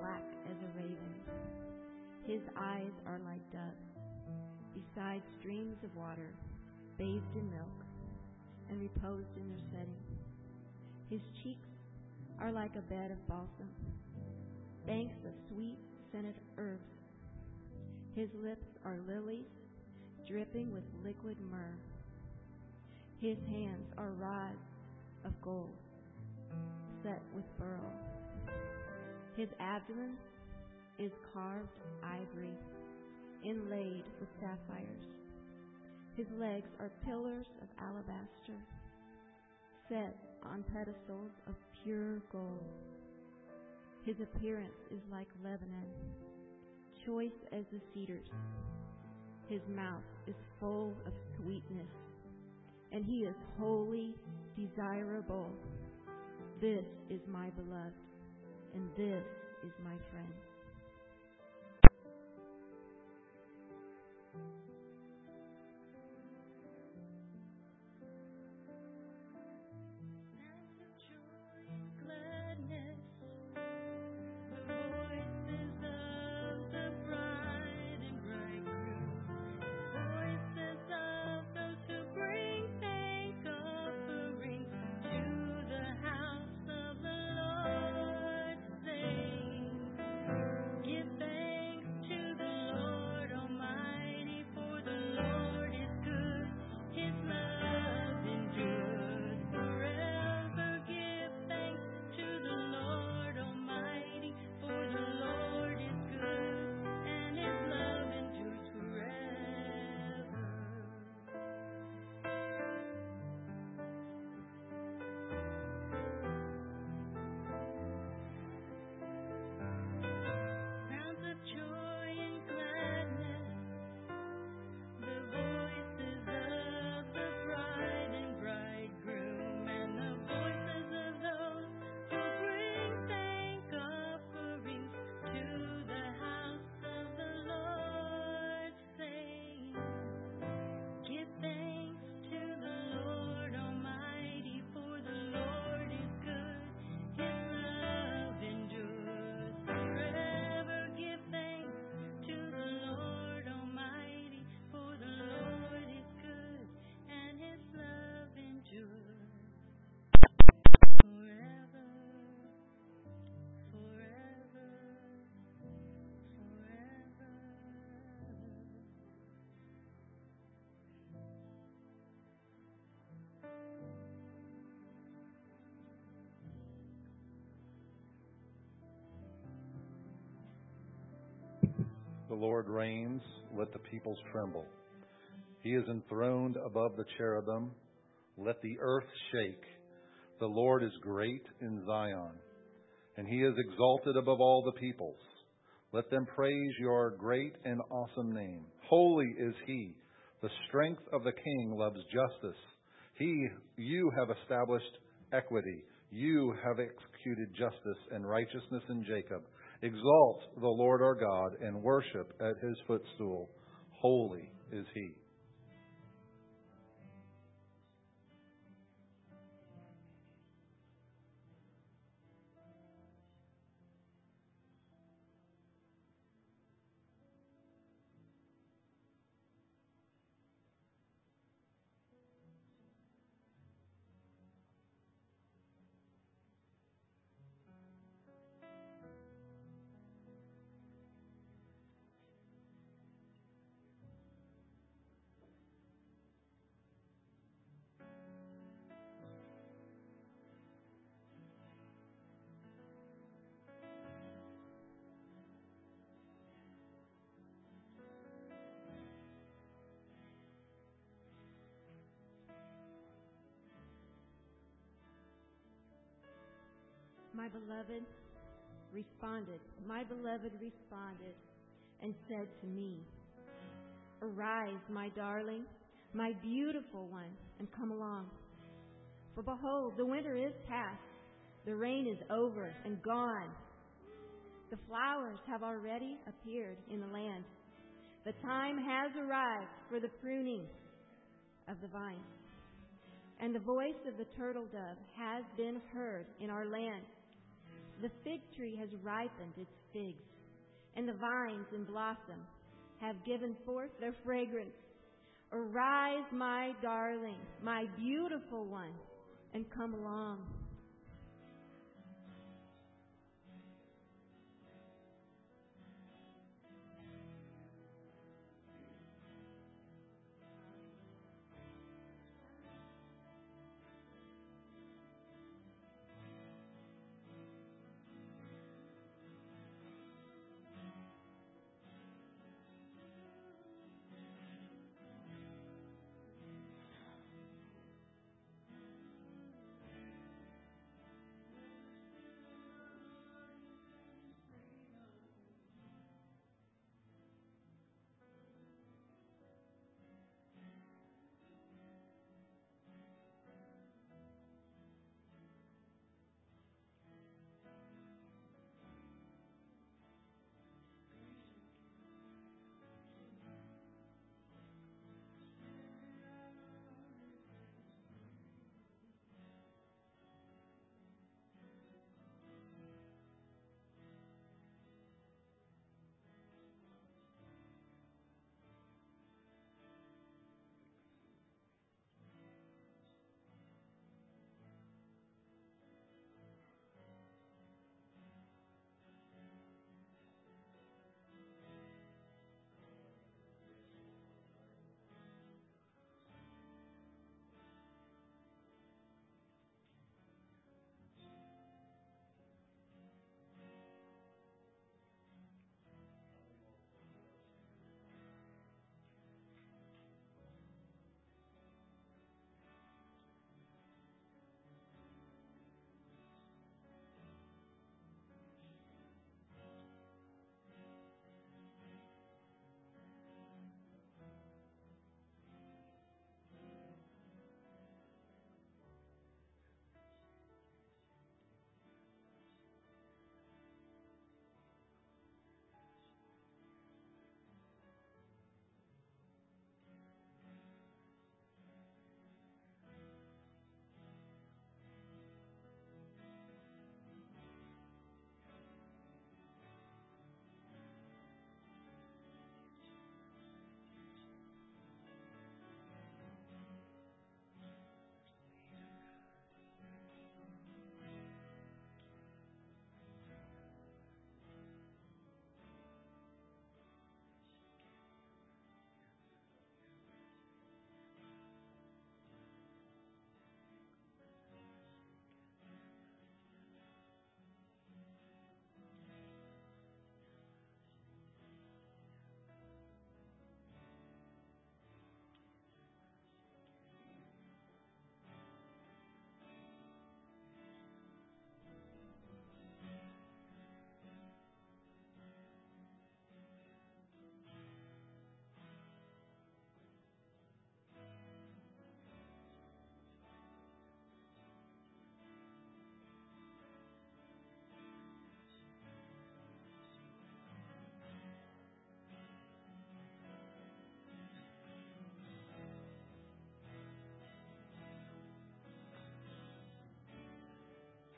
black as a raven. His eyes are like doves, beside streams of water, bathed in milk, and reposed in their setting. His cheeks are like a bed of balsam, banks of sweet scented herbs. His lips are lilies, dripping with liquid myrrh. His hands are rods of gold, set with beryl. His abdomen is carved ivory, inlaid with sapphires. His legs are pillars of alabaster, set on pedestals of pure gold. His appearance is like Lebanon, choice as the cedars. His mouth is full of sweetness, and he is wholly desirable. This is my beloved, and this is my friend. The Lord reigns, let the peoples tremble. He is enthroned above the cherubim, let the earth shake. The Lord is great in Zion, and he is exalted above all the peoples. Let them praise your great and awesome name. Holy is he. The strength of the king loves justice. He, you have established equity. You have executed justice and righteousness in Jacob. Exalt the Lord our God and worship at his footstool. Holy is he. My beloved responded, my beloved responded and said to me, Arise, my darling, my beautiful one, and come along. For behold, the winter is past, the rain is over and gone. The flowers have already appeared in the land. The time has arrived for the pruning of the vine. And the voice of the turtle dove has been heard in our land The fig tree has ripened its figs, and the vines in blossom have given forth their fragrance. Arise, my darling, my beautiful one, and come along.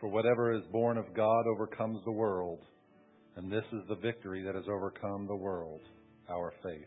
For whatever is born of God overcomes the world, and this is the victory that has overcome the world, our faith.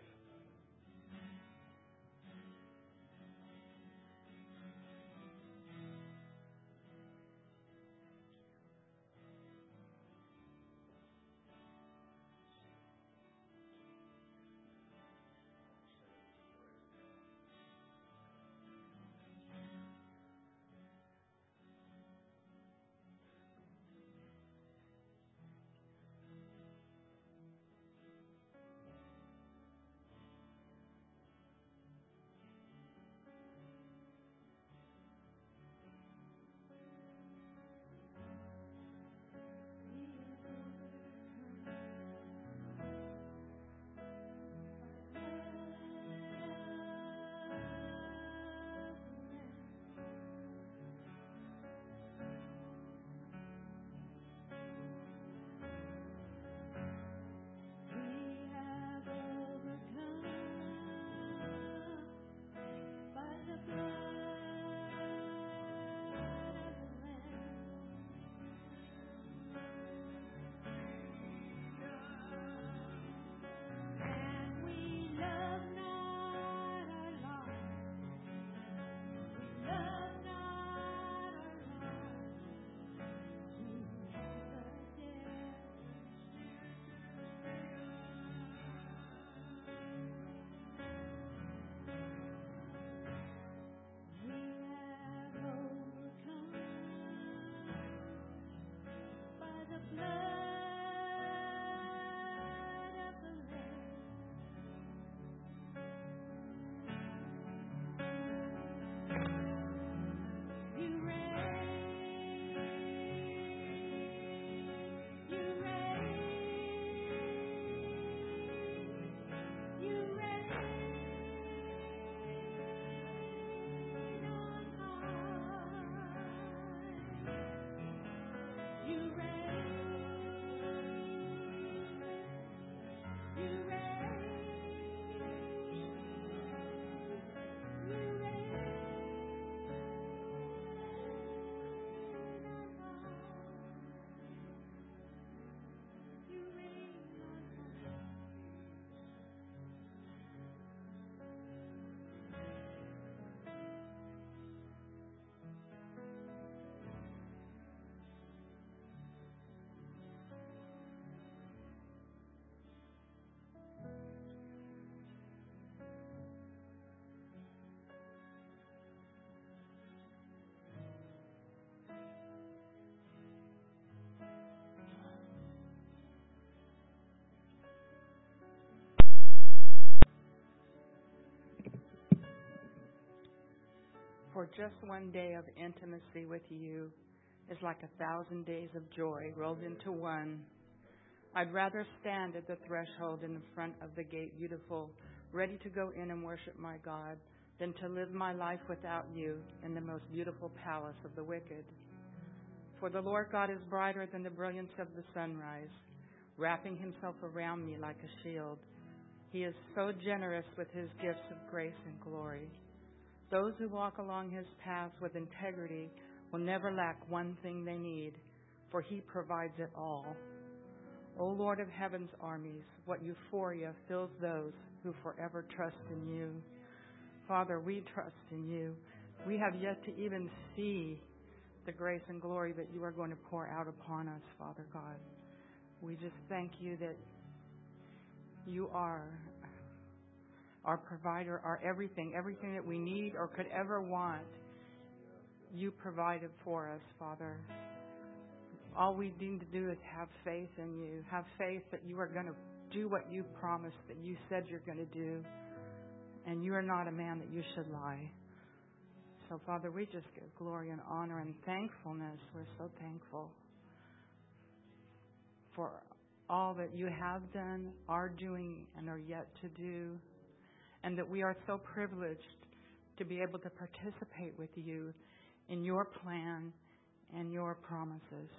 For just one day of intimacy with you is like a thousand days of joy rolled into one. I'd rather stand at the threshold in the front of the gate, beautiful, ready to go in and worship my God, than to live my life without you in the most beautiful palace of the wicked. For the Lord God is brighter than the brilliance of the sunrise, wrapping himself around me like a shield. He is so generous with his gifts of grace and glory. Those who walk along his paths with integrity will never lack one thing they need, for he provides it all. O Lord of heaven's armies, what euphoria fills those who forever trust in you. Father, we trust in you. We have yet to even see the grace and glory that you are going to pour out upon us, Father God. We just thank you that you are our provider, our everything, everything that we need or could ever want. You provided for us, Father. All we need to do is have faith in you. Have faith that you are going to do what you promised, that you said you're going to do. And you are not a man that you should lie. So, Father, we just give glory and honor and thankfulness. We're so thankful for all that you have done, are doing, and are yet to do. And that we are so privileged to be able to participate with you in your plan and your promises.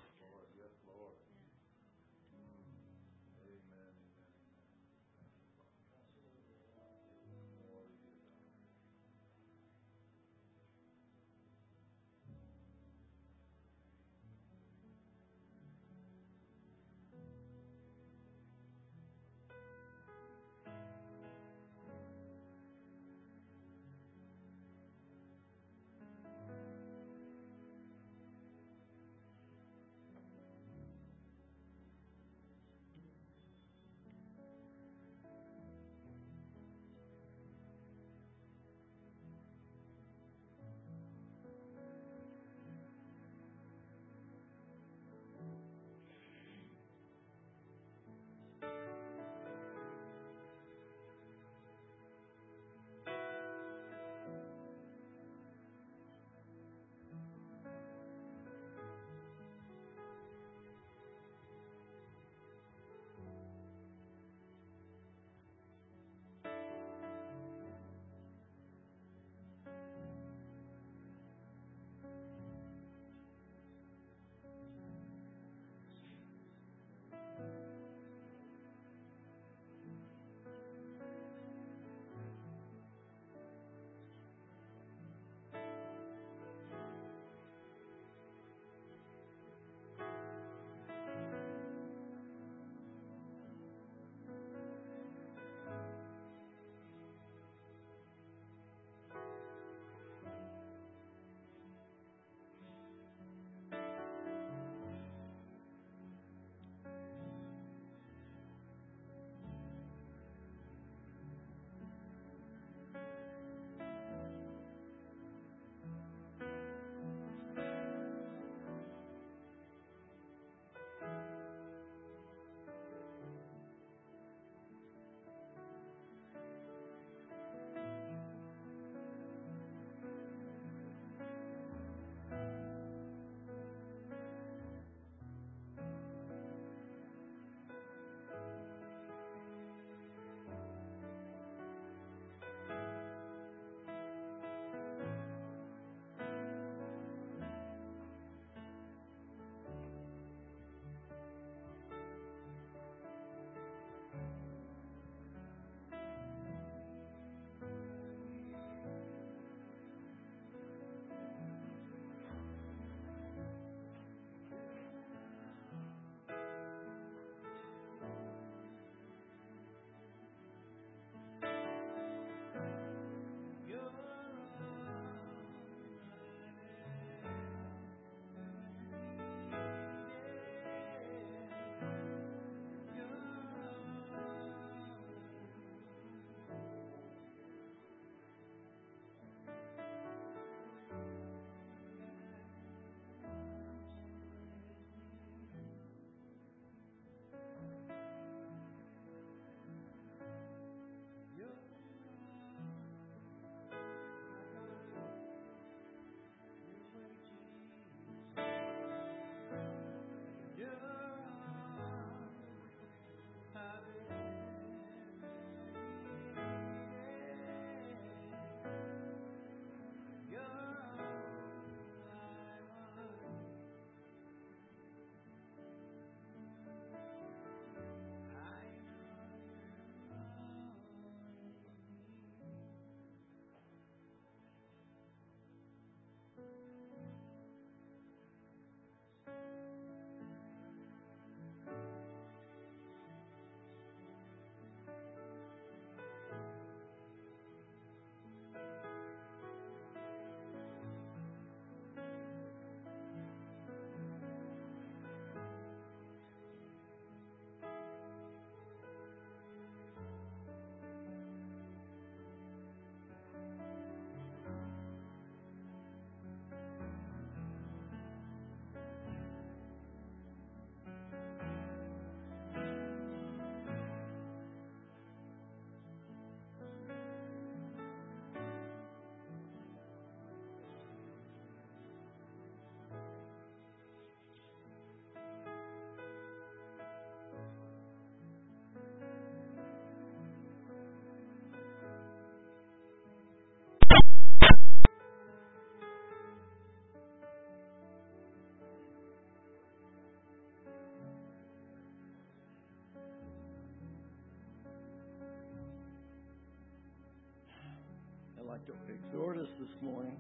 Lord to exhort us this morning.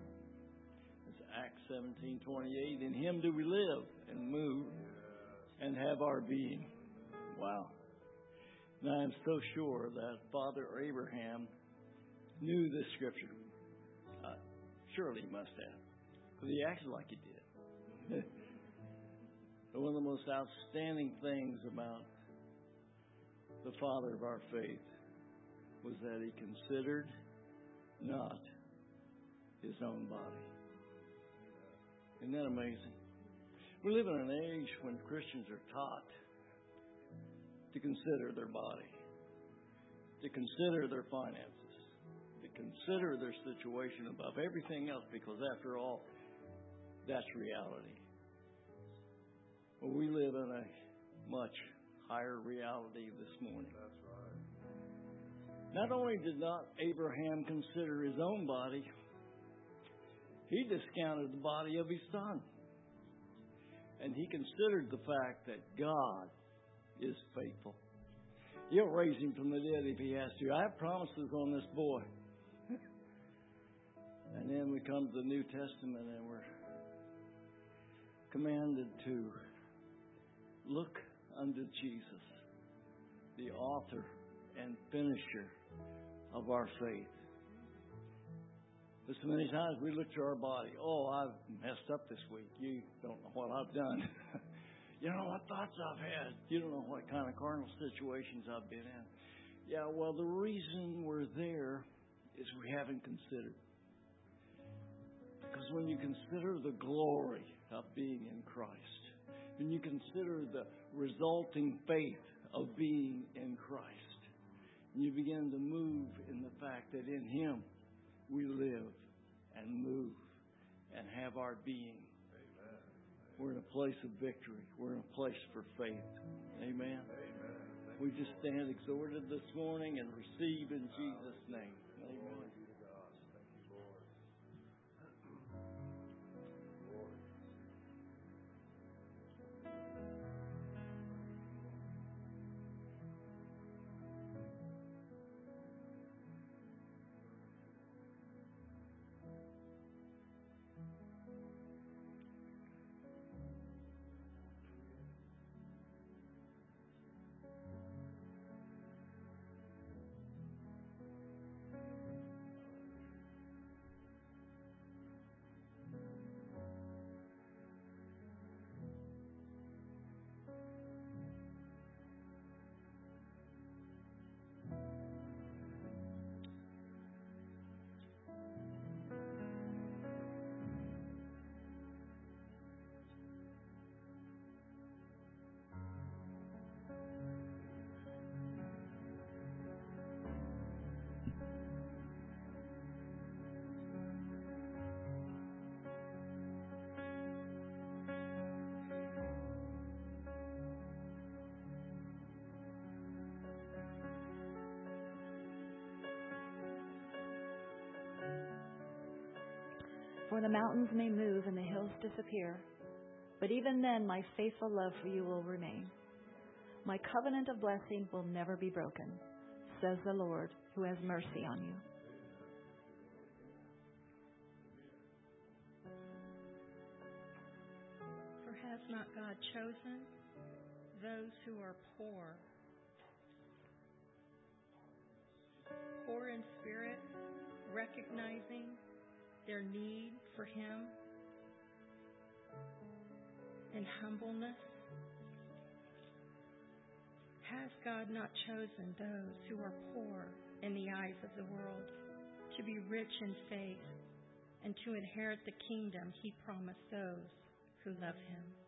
It's Acts 17:28. In Him do we live and move and have our being. Wow. Now I am so sure that Father Abraham knew this scripture. Uh, surely he must have, because he acted like he did. one of the most outstanding things about the father of our faith was that he considered not his own body. Isn't that amazing? We live in an age when Christians are taught to consider their body, to consider their finances, to consider their situation above everything else, because after all, that's reality. Well, we live in a much higher reality this morning. That's right. Not only did not Abraham consider his own body, he discounted the body of his son. And he considered the fact that God is faithful. He'll raise him from the dead if he has to. I have promises on this boy. and then we come to the New Testament and we're commanded to look unto Jesus, the author and finisher of our faith. So many times we look to our body. Oh, I've messed up this week. You don't know what I've done. you don't know what thoughts I've had. You don't know what kind of carnal situations I've been in. Yeah, well, the reason we're there is we haven't considered. Because when you consider the glory of being in Christ, when you consider the resulting faith of being in Christ, you begin to move in the fact that in Him we live and move and have our being. We're in a place of victory. We're in a place for faith. Amen. We just stand exhorted this morning and receive in Jesus' name. For the mountains may move and the hills disappear, but even then my faithful love for you will remain. My covenant of blessing will never be broken, says the Lord, who has mercy on you. For has not God chosen those who are poor, poor in spirit, recognizing their need for Him in humbleness? Has God not chosen those who are poor in the eyes of the world to be rich in faith and to inherit the kingdom He promised those who love Him?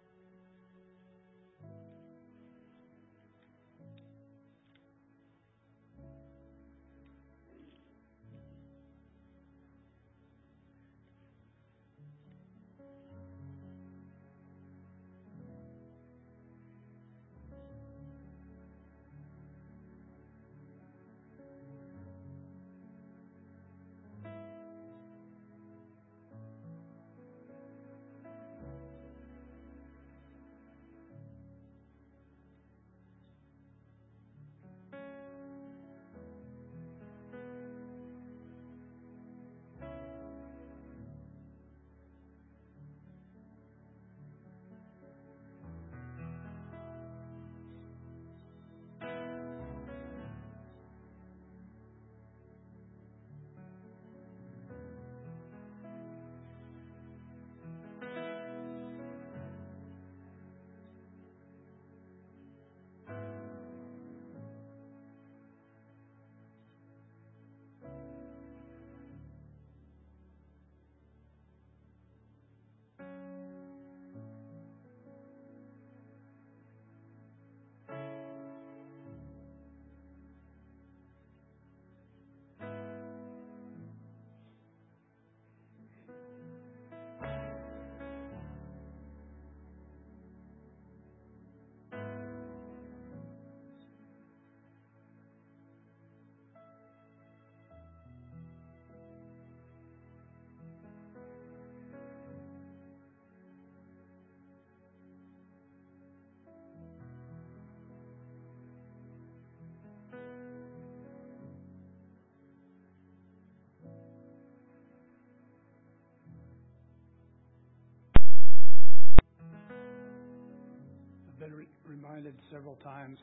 Reminded several times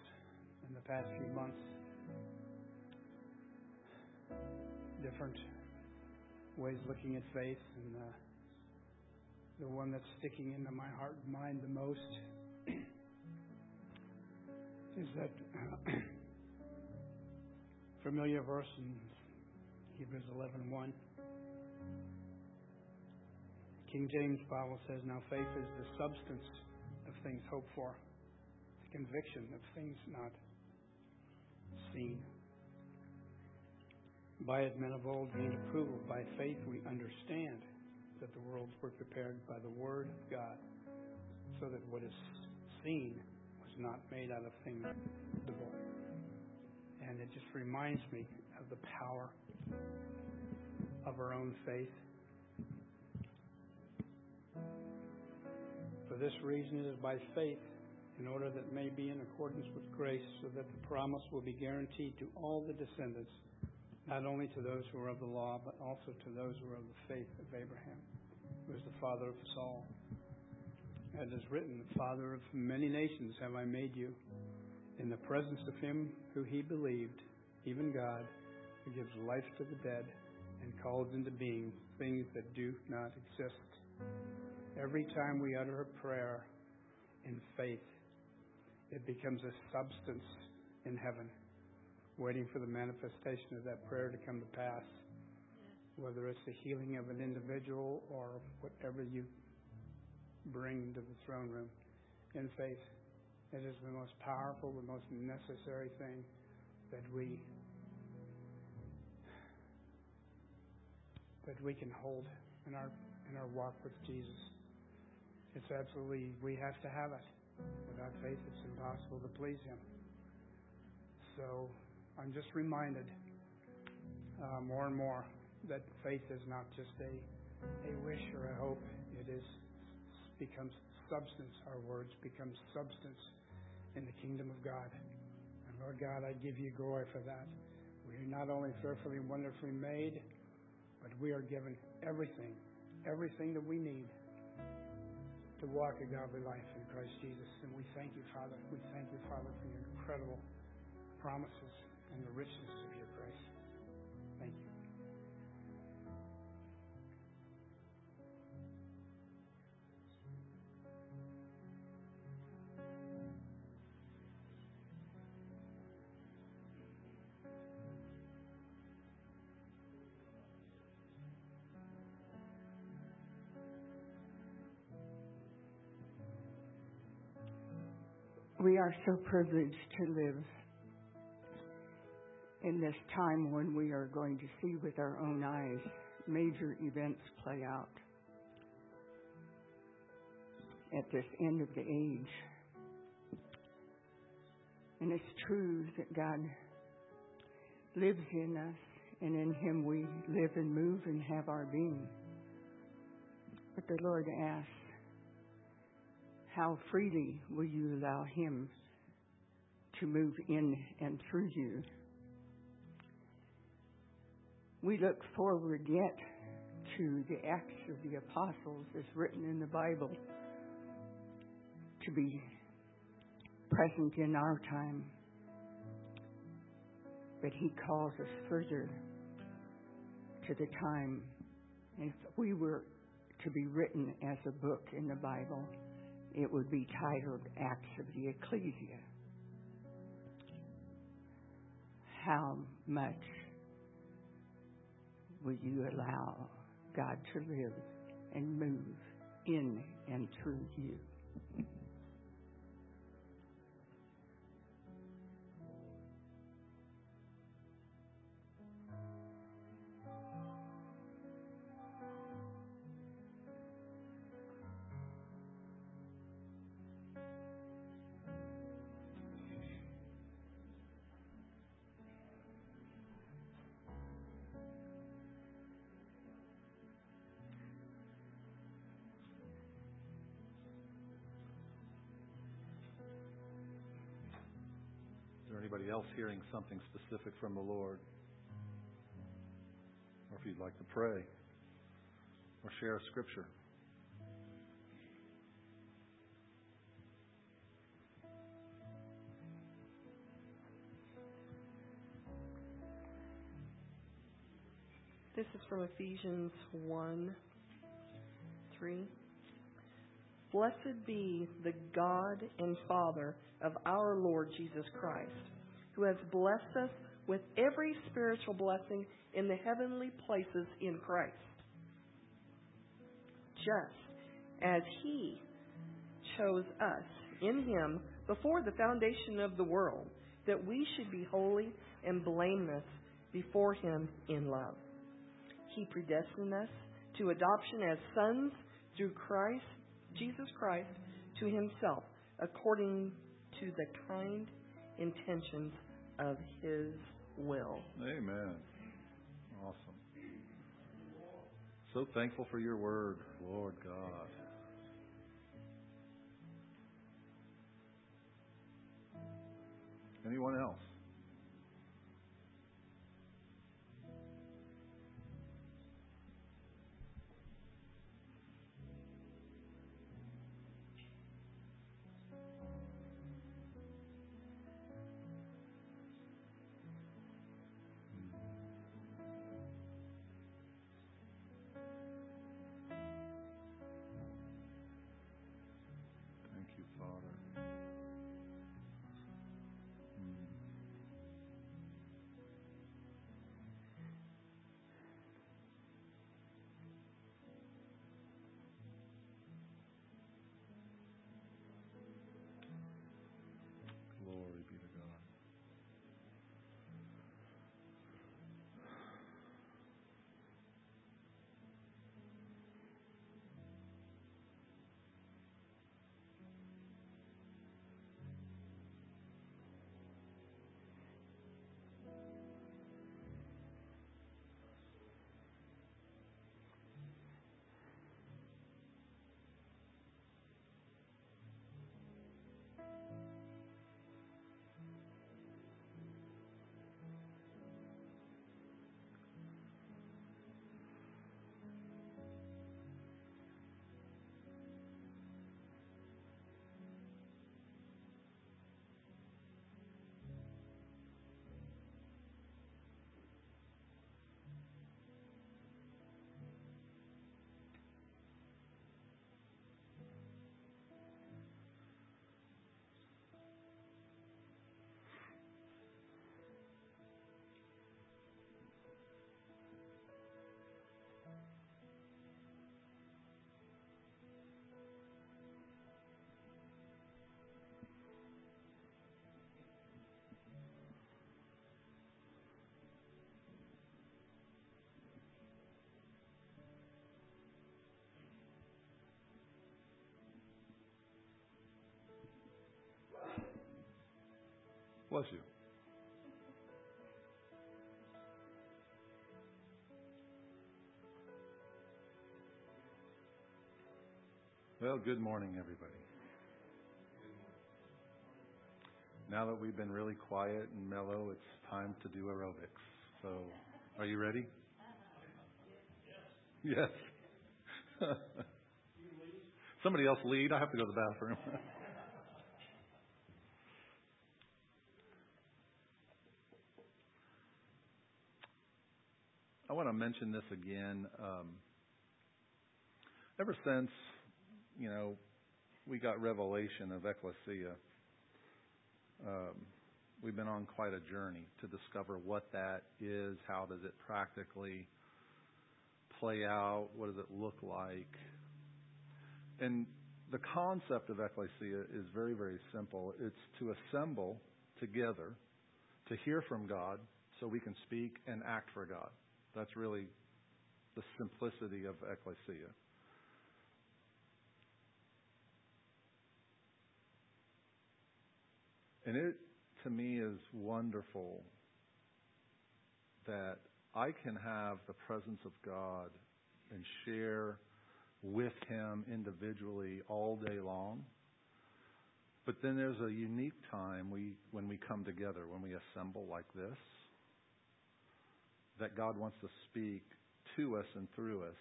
in the past few months different ways looking at faith, and uh, the one that's sticking into my heart and mind the most is that familiar verse in Hebrews 11:1. King James Bible says, "Now faith is the substance of things hoped for, conviction of things not seen." By it, men of old gained approval. By faith, we understand that the worlds were prepared by the Word of God, so that what is seen was not made out of things visible. And it just reminds me of the power of our own faith. For this reason, it is by faith, in order that it may be in accordance with grace, so that the promise will be guaranteed to all the descendants not only to those who are of the law, but also to those who are of the faith of Abraham, who is the father of us all. As is written, the father of many nations have I made you, in the presence of him who he believed, even God, who gives life to the dead and calls into being things that do not exist. Every time we utter a prayer in faith, it becomes a substance in heaven waiting for the manifestation of that prayer to come to pass. Whether it's the healing of an individual or whatever you bring to the throne room in faith. It is the most powerful, the most necessary thing that we that we can hold in our in our walk with Jesus. It's absolutely we have to have it. Without faith it's impossible to please him. So I'm just reminded uh, more and more that faith is not just a a wish or a hope. It is becomes substance. Our words become substance in the kingdom of God. And Lord God, I give you glory for that. We are not only fearfully and wonderfully made, but we are given everything, everything that we need to walk a godly life in Christ Jesus. And we thank you, Father. We thank you, Father, for your incredible promises and the richness of your We are so privileged to live in this time when we are going to see with our own eyes major events play out at this end of the age. And it's true that God lives in us, and in Him we live and move and have our being. But the Lord asks, How freely will you allow Him to move in and through you? we look forward yet to the Acts of the Apostles as written in the Bible to be present in our time. But He calls us further to the time. If we were to be written as a book in the Bible, it would be titled Acts of the Ecclesia. How much will you allow God to live and move in and through you? else hearing something specific from the Lord, or if you'd like to pray or share a scripture. This is from Ephesians 1 3. Blessed be the God and Father of our Lord Jesus Christ who has blessed us with every spiritual blessing in the heavenly places in Christ. Just as He chose us in Him before the foundation of the world, that we should be holy and blameless before Him in love. He predestined us to adoption as sons through Christ, Jesus Christ, to Himself, according to the kind intentions of His will. Amen. Awesome. So thankful for your word, Lord God. Anyone else? Bless you. Well, good morning, everybody. Now that we've been really quiet and mellow, it's time to do aerobics. So, are you ready? Yes. Somebody else lead. I have to go to the bathroom. I want to mention this again. Um, ever since, you know, we got revelation of ecclesia, um, we've been on quite a journey to discover what that is, how does it practically play out, what does it look like. And the concept of ecclesia is very, very simple. It's to assemble together to hear from God so we can speak and act for God. That's really the simplicity of ecclesia. And it, to me, is wonderful that I can have the presence of God and share with Him individually all day long. But then there's a unique time we, when we come together, when we assemble like this, that God wants to speak to us and through us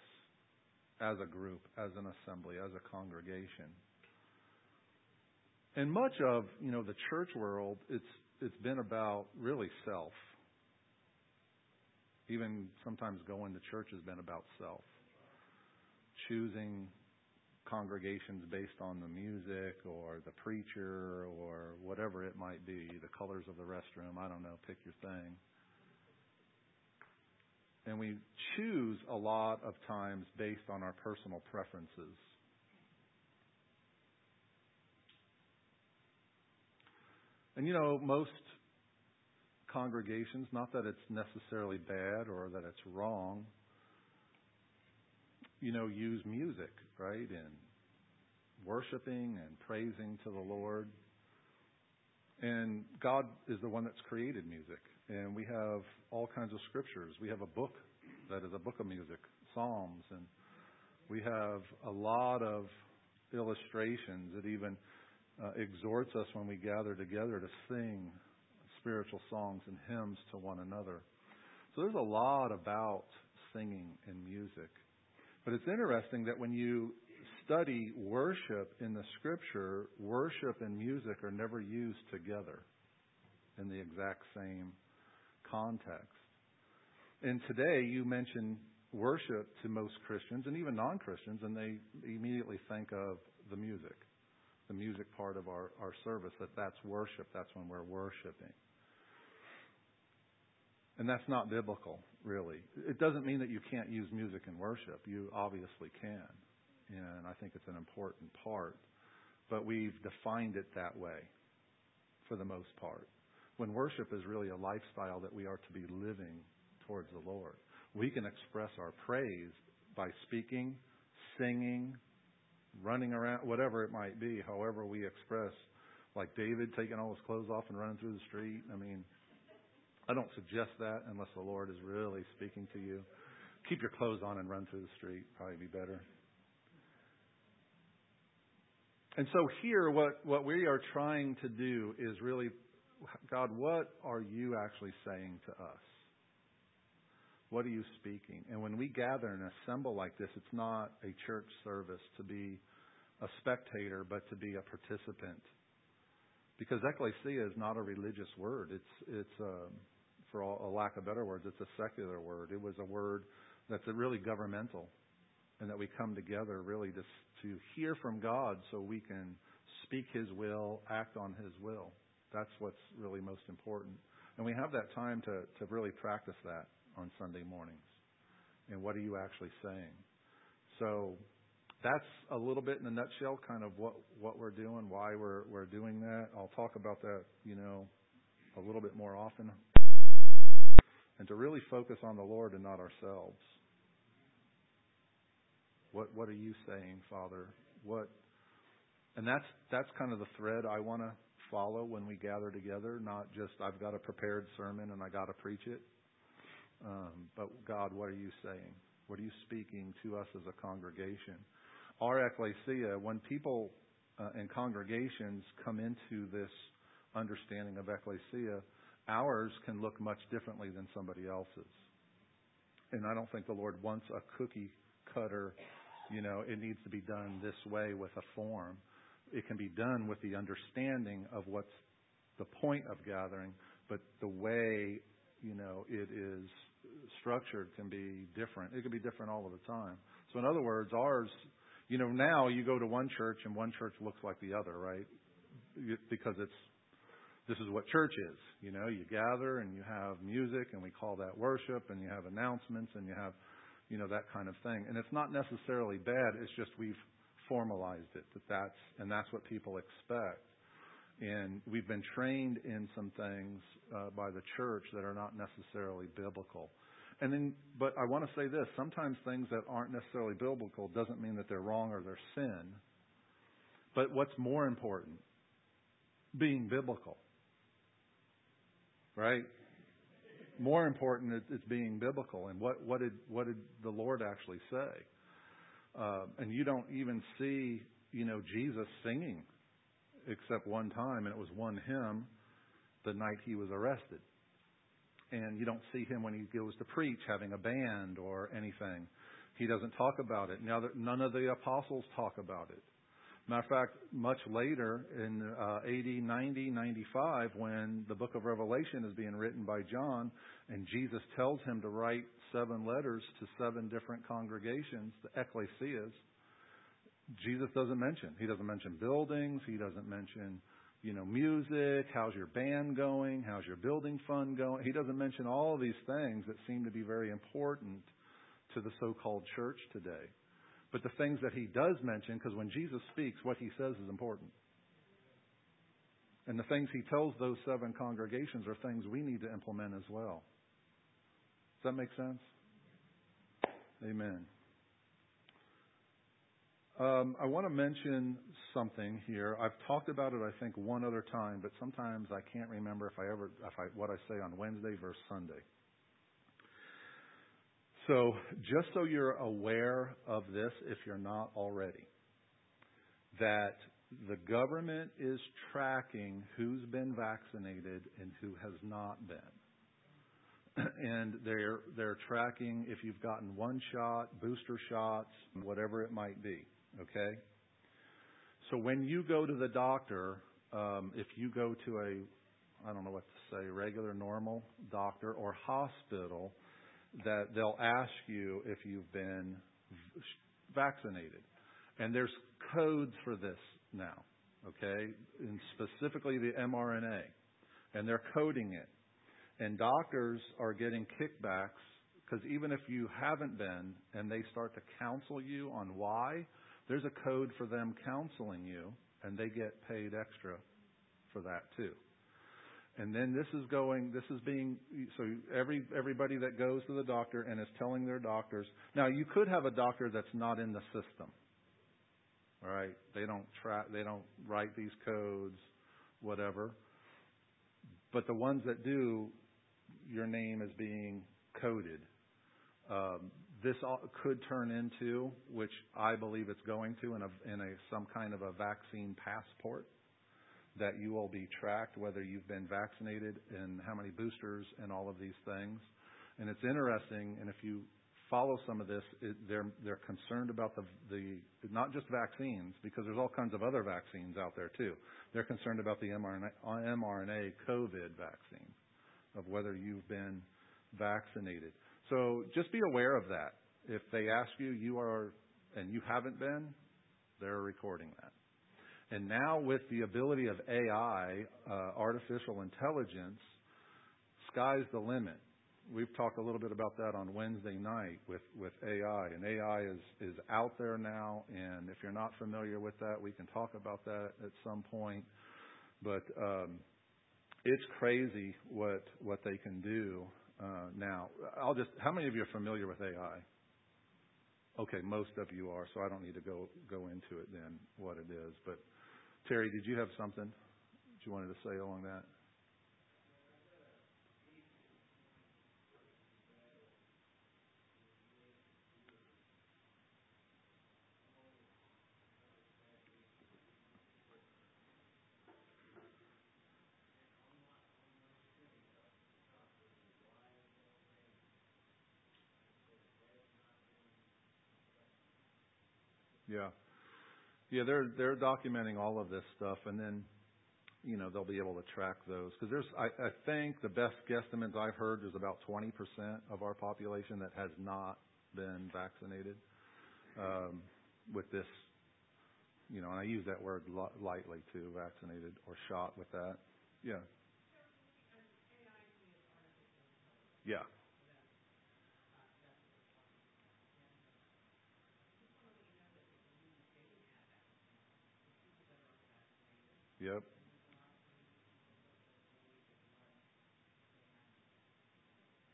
as a group, as an assembly, as a congregation. And much of, you know, the church world, it's it's been about really self. Even sometimes going to church has been about self. Choosing congregations based on the music or the preacher or whatever it might be, the colors of the restroom, I don't know, pick your thing. And we choose a lot of times based on our personal preferences. And you know, most congregations, not that it's necessarily bad or that it's wrong, you know, use music, right? in worshiping and praising to the Lord. And God is the one that's created music. And we have all kinds of scriptures. We have a book that is a book of music, Psalms. And we have a lot of illustrations that even uh, exhorts us when we gather together to sing spiritual songs and hymns to one another. So there's a lot about singing and music. But it's interesting that when you study worship in the scripture, worship and music are never used together in the exact same context. And today you mention worship to most Christians and even non Christians, and they immediately think of the music, the music part of our, our service, that that's worship, that's when we're worshiping. And that's not biblical, really. It doesn't mean that you can't use music in worship. You obviously can. And I think it's an important part. But we've defined it that way for the most part. When worship is really a lifestyle that we are to be living towards the Lord. We can express our praise by speaking, singing, running around, whatever it might be, however we express, like David taking all his clothes off and running through the street. I mean, I don't suggest that unless the Lord is really speaking to you. Keep your clothes on and run through the street, probably be better. And so here, what, what we are trying to do is really, God, what are you actually saying to us? What are you speaking? And when we gather and assemble like this, it's not a church service to be a spectator, but to be a participant. Because ecclesia is not a religious word. It's, it's um, for a lack of better words, it's a secular word. It was a word that's really governmental, and that we come together really to, to hear from God so we can speak His will, act on His will. That's what's really most important. And we have that time to, to really practice that on Sunday mornings. And what are you actually saying? So that's a little bit in a nutshell, kind of what, what we're doing, why we're, we're doing that. I'll talk about that, you know, a little bit more often. And to really focus on the Lord and not ourselves. What what are you saying, Father? What and that's that's kind of the thread I want to follow when we gather together, not just I've got a prepared sermon and I got to preach it. Um, but God, what are you saying? What are you speaking to us as a congregation? Our ecclesia, when people uh, and congregations come into this understanding of ecclesia, ours can look much differently than somebody else's. And I don't think the Lord wants a cookie cutter, you know, it needs to be done this way with a form. It can be done with the understanding of what's the point of gathering, but the way, you know, it is structured can be different. It can be different all of the time. So in other words, ours, you know, now you go to one church and one church looks like the other, right? Because it's this is what church is. You know, you gather and you have music and we call that worship and you have announcements and you have, you know, that kind of thing. And it's not necessarily bad. It's just we've formalized it that that's, and that's what people expect. And we've been trained in some things uh, by the church that are not necessarily biblical. And then, but I want to say this: sometimes things that aren't necessarily biblical doesn't mean that they're wrong or they're sin. But what's more important? Being biblical, right? More important, it's being biblical. And what what did what did the Lord actually say? Uh, and you don't even see, you know, Jesus singing except one time, and it was one hymn the night he was arrested. And you don't see him when he goes to preach having a band or anything. He doesn't talk about it. Now, none of the apostles talk about it. Matter of fact, much later in uh, AD 90, 95, when the book of Revelation is being written by John, and Jesus tells him to write seven letters to seven different congregations, the ecclesias, Jesus doesn't mention. He doesn't mention buildings. He doesn't mention, you know, music. How's your band going? How's your building fund going? He doesn't mention all of these things that seem to be very important to the so-called church today. But the things that he does mention, because when Jesus speaks, what he says is important. And the things he tells those seven congregations are things we need to implement as well. Does that make sense? Amen. Um, I want to mention something here. I've talked about it, I think, one other time, but sometimes I can't remember if I ever if I what I say on Wednesday versus Sunday. So, just so you're aware of this, if you're not already, that the government is tracking who's been vaccinated and who has not been. and they're they're tracking if you've gotten one shot, booster shots, whatever it might be. Okay. So when you go to the doctor, um, if you go to a, I don't know what to say, regular, normal doctor or hospital, that they'll ask you if you've been vaccinated. And there's codes for this now, okay? And specifically the mRNA. And they're coding it. And doctors are getting kickbacks because even if you haven't been and they start to counsel you on why, there's a code for them counseling you and they get paid extra for that too. And then this is going, this is being, so every, everybody that goes to the doctor and is telling their doctors, now you could have a doctor that's not in the system. All right? They don't track, they don't write these codes, whatever. But the ones that do, your name is being coded. Um, this could turn into, which I believe it's going to, in a, in a some kind of a vaccine passport that you will be tracked whether you've been vaccinated and how many boosters and all of these things. And it's interesting, and if you follow some of this, it, they're they're concerned about the the not just vaccines because there's all kinds of other vaccines out there too. They're concerned about the mRNA, mRNA COVID vaccine of whether you've been vaccinated. So just be aware of that. If they ask you, you are and you haven't been, they're recording that. And now with the ability of AI, uh, artificial intelligence, sky's the limit. We've talked a little bit about that on Wednesday night with, with AI, and AI is, is out there now. And if you're not familiar with that, we can talk about that at some point. But um, it's crazy what what they can do uh, now. I'll just. How many of you are familiar with AI? Okay, most of you are, so I don't need to go go into it then what it is. But Terry, did you have something that you wanted to say along that? Yeah. Yeah, they're they're documenting all of this stuff, and then you know they'll be able to track those because there's I, I think the best guesstimates I've heard is about 20% of our population that has not been vaccinated um, with this. You know, and I use that word lightly too, vaccinated or shot with that. Yeah. Yeah. Yep.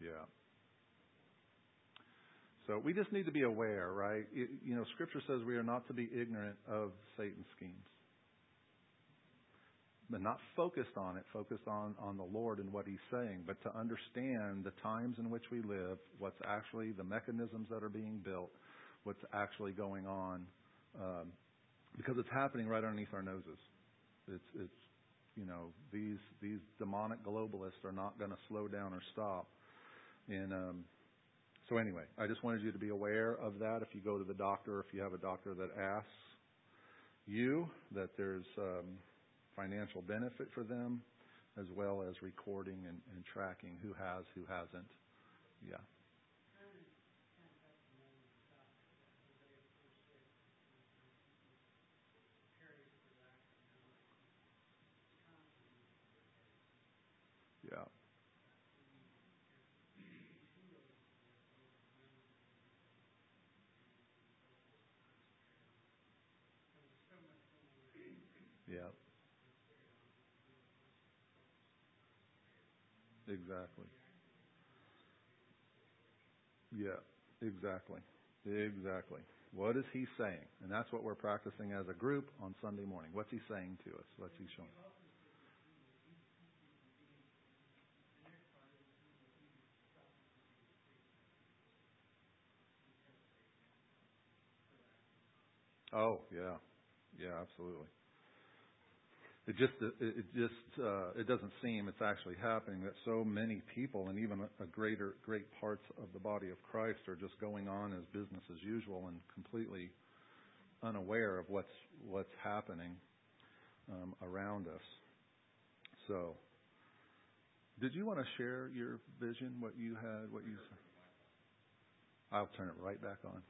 Yeah. So we just need to be aware, right? It, you know, Scripture says we are not to be ignorant of Satan's schemes, but not focused on it, focused on on the Lord and what He's saying, but to understand the times in which we live, what's actually the mechanisms that are being built, what's actually going on, um, because it's happening right underneath our noses. It's, it's, you know, these these demonic globalists are not going to slow down or stop. And um, so anyway, I just wanted you to be aware of that. If you go to the doctor, if you have a doctor that asks, you that there's um, financial benefit for them, as well as recording and, and tracking who has, who hasn't. Yeah. Yeah. Yeah. Exactly. Yeah, exactly. Exactly. What is he saying? And that's what we're practicing as a group on Sunday morning. What's he saying to us? What's he showing? Oh, yeah. Yeah, absolutely. It just it just uh, it doesn't seem it's actually happening that so many people and even a greater great parts of the body of Christ are just going on as business as usual and completely unaware of what's what's happening um, around us. So, did you want to share your vision? What you had? What you? I'll turn it right back on.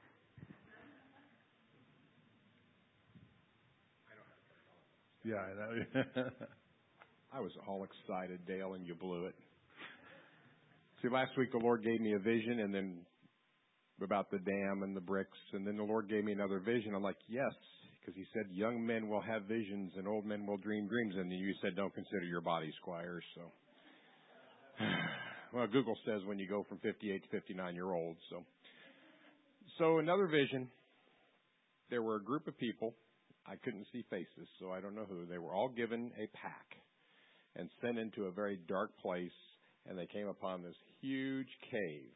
Yeah, I know. I was all excited, Dale, and you blew it. See, last week the Lord gave me a vision, and then about the dam and the bricks, and then the Lord gave me another vision. I'm like, yes, because He said young men will have visions and old men will dream dreams, and you said don't consider your body squires. So, well, Google says when you go from 58 to 59 year olds. So, so another vision. There were a group of people I couldn't see faces, so I don't know who. They were all given a pack and sent into a very dark place, and they came upon this huge cave.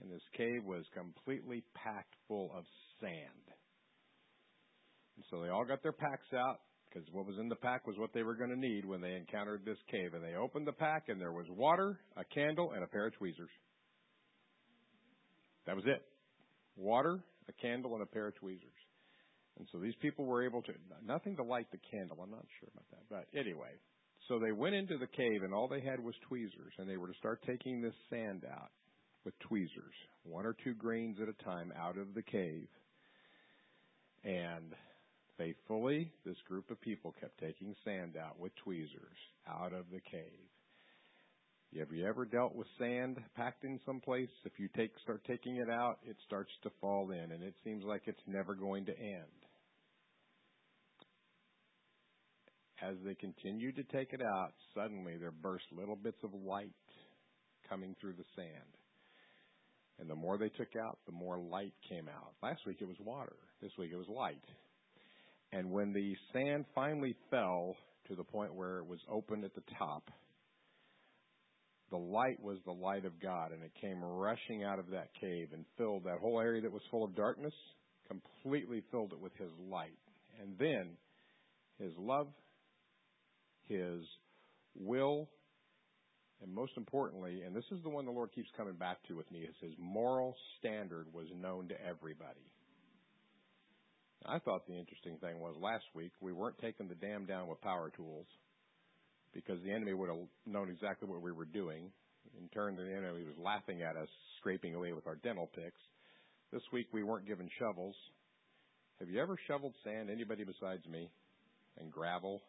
And this cave was completely packed full of sand. And so they all got their packs out because what was in the pack was what they were going to need when they encountered this cave. And they opened the pack, and there was water, a candle, and a pair of tweezers. That was it. Water, a candle, and a pair of tweezers. And so these people were able to, nothing to light the candle. I'm not sure about that. But anyway, so they went into the cave and all they had was tweezers and they were to start taking this sand out with tweezers, one or two grains at a time out of the cave. And faithfully, this group of people kept taking sand out with tweezers out of the cave. Have you ever dealt with sand packed in some place? If you take start taking it out, it starts to fall in, and it seems like it's never going to end. As they continued to take it out, suddenly there burst little bits of light coming through the sand. And the more they took out, the more light came out. Last week it was water. This week it was light. And when the sand finally fell to the point where it was open at the top, the light was the light of God, and it came rushing out of that cave and filled that whole area that was full of darkness, completely filled it with His light. And then His love, His will, and most importantly, and this is the one the Lord keeps coming back to with me, is His moral standard was known to everybody. I thought the interesting thing was last week we weren't taking the dam down with power tools because the enemy would have known exactly what we were doing. In turn, the enemy was laughing at us, scraping away with our dental picks. This week we weren't given shovels. Have you ever shoveled sand, anybody besides me, and gravel?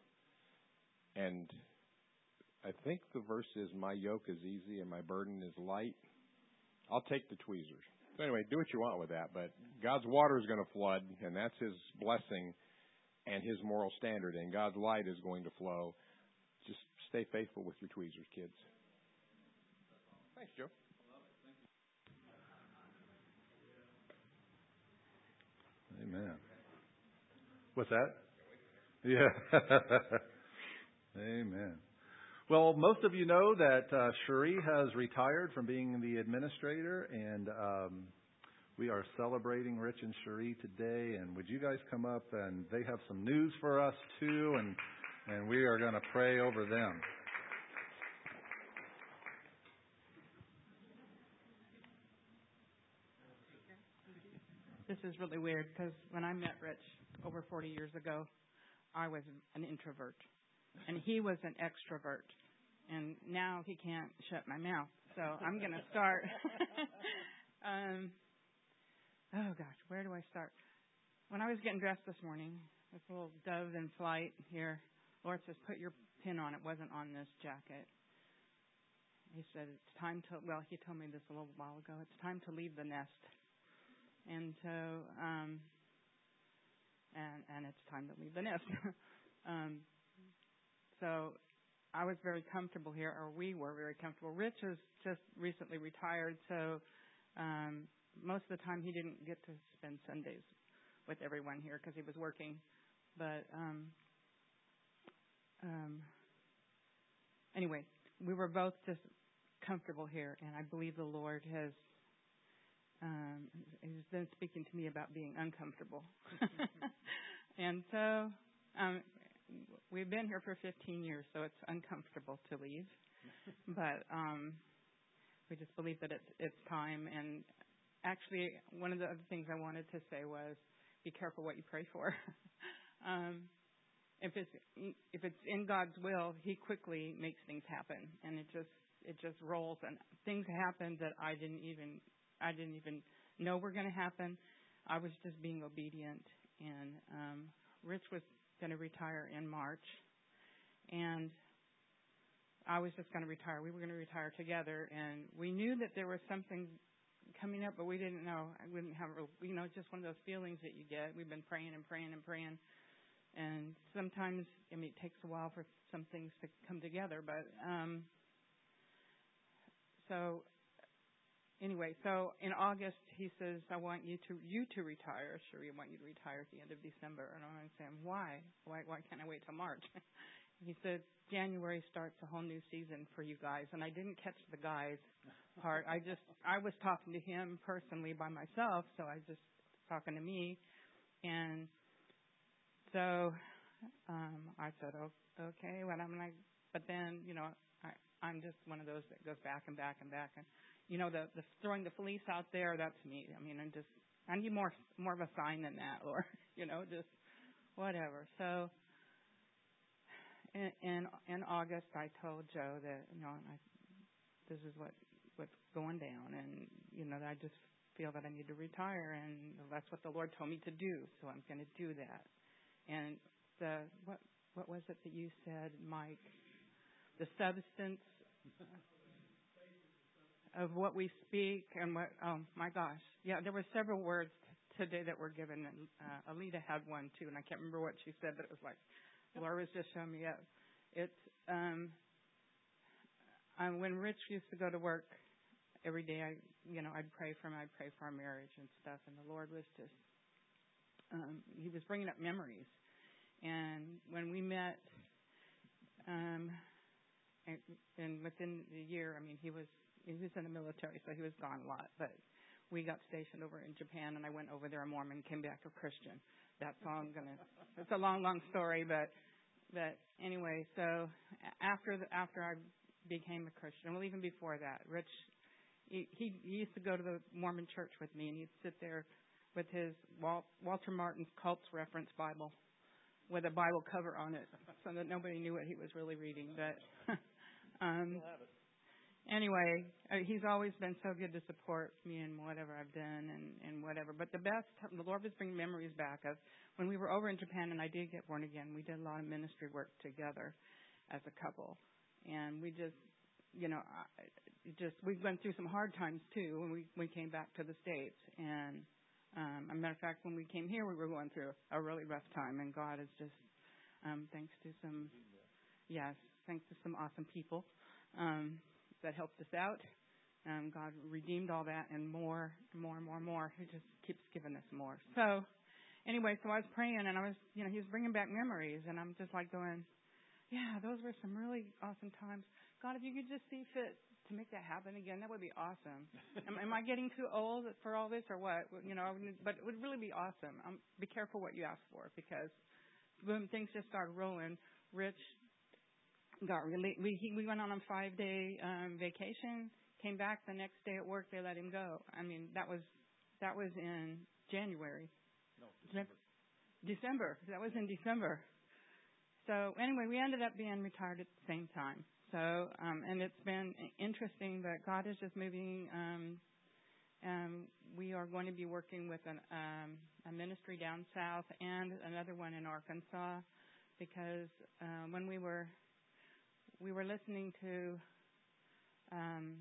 And I think the verse is, My yoke is easy and my burden is light. I'll take the tweezers. So anyway, do what you want with that, but God's water is going to flood, and that's His blessing and His moral standard, and God's light is going to flow stay faithful with your tweezers, kids. Thanks, Joe. Amen. What's that? Yeah. Amen. Well, most of you know that uh, Cherie has retired from being the administrator, and um, we are celebrating Rich and Cherie today. And would you guys come up? And they have some news for us too, and and we are going to pray over them. This is really weird because when I met Rich over 40 years ago, I was an introvert, and he was an extrovert, and now he can't shut my mouth. So I'm going to start. um, oh gosh, where do I start? When I was getting dressed this morning, this little dove in flight here, Lord says, "Put your pin on." It wasn't on this jacket. He said, "It's time to." Well, he told me this a little while ago. It's time to leave the nest, and so, um, and and it's time to leave the nest. um, so I was very comfortable here, or we were very comfortable. Rich has just recently retired, so um, most of the time he didn't get to spend Sundays with everyone here because he was working. But um, um, anyway, we were both just comfortable here, and I believe the Lord has um, has been speaking to me about being uncomfortable. and so um, we've been here for 15 years, so it's uncomfortable to leave. but um, we just believe that it's it's time. And actually, one of the other things I wanted to say was, be careful what you pray for. um, if it's if it's in God's will, He quickly makes things happen, and it just it just rolls. And things happen that I didn't even I didn't even know were going to happen. I was just being obedient, and um, Rich was going to retire in March, and I was just going to retire. We were going to retire together, and we knew that there was something coming up, but we didn't know. I wouldn't have, you know, just one of those feelings that you get. We've been praying and praying and praying, and sometimes, I mean, it takes a while for some things to come together. But um, so anyway, so in August he says, "I want you to you to retire. Sure, I want you to retire at the end of December." And I'm saying, "Why? Why? Why can't I wait till March?" he said, "January starts a whole new season for you guys." And I didn't catch the guys part. I just I was talking to him personally by myself, so I was just talking to me, and so um I said, "Oh, okay." Well, I'm like, but then you know, I I'm just one of those that goes back and back and back and you know, the, the throwing the police out there, that's me. I mean, I'm just, I need more, more of a sign than that, Lord. You know, just whatever. So, in, in, in August, I told Joe that, you know, I, this is what, what's going down and, you know, I just feel that I need to retire and that's what the Lord told me to do. So I'm going to do that. And the, what, what was it that you said, Mike? The substance of what we speak and what, oh my gosh. Yeah, there were several words today that were given. And uh, Alita had one too, and I can't remember what she said, but it was like, Laura was just showing me up. It's, um, I, when Rich used to go to work every day, I, you know, I'd pray for him, I'd pray for our marriage and stuff, and the Lord was just, um, he was bringing up memories. And when we met, um, and, and within the year, I mean, he was he was in the military, so he was gone a lot. But we got stationed over in Japan, and I went over there a Mormon, came back a Christian. That's all I'm gonna. It's a long, long story, but but anyway. So after the, after I became a Christian, well, even before that, Rich, he, he he used to go to the Mormon church with me, and he'd sit there with his Walt, Walter Martin's Cults Reference Bible with a Bible cover on it, so that nobody knew what he was really reading. But um, anyway, uh, he's always been so good to support me in whatever I've done and, and whatever. But the best, the Lord was bringing memories back of when we were over in Japan and I did get born again. We did a lot of ministry work together as a couple, and we just, you know, just we went through some hard times too when we we came back to the states. And um, a matter of fact, when we came here, we were going through a really rough time, and God is just, um, thanks to some, yes, thanks to some awesome people. Um, that helped us out. Um, God redeemed all that and more, more, more, more. He just keeps giving us more. So, anyway, so I was praying and I was, you know, He was bringing back memories, and I'm just like going, yeah, those were some really awesome times. God, if you could just see fit to make that happen again, that would be awesome. am, am I getting too old for all this or what? You know, but it would really be awesome. Um, be careful what you ask for because when things just started rolling, Rich got really we he, we went on a five day um vacation came back the next day at work they let him go i mean that was that was in january no december december that was in december so anyway, we ended up being retired at the same time. So, um, and it's been interesting that God is just moving. Um, um, we are going to be working with an, um, a ministry down south and another one in Arkansas because uh, when we were we were listening to um,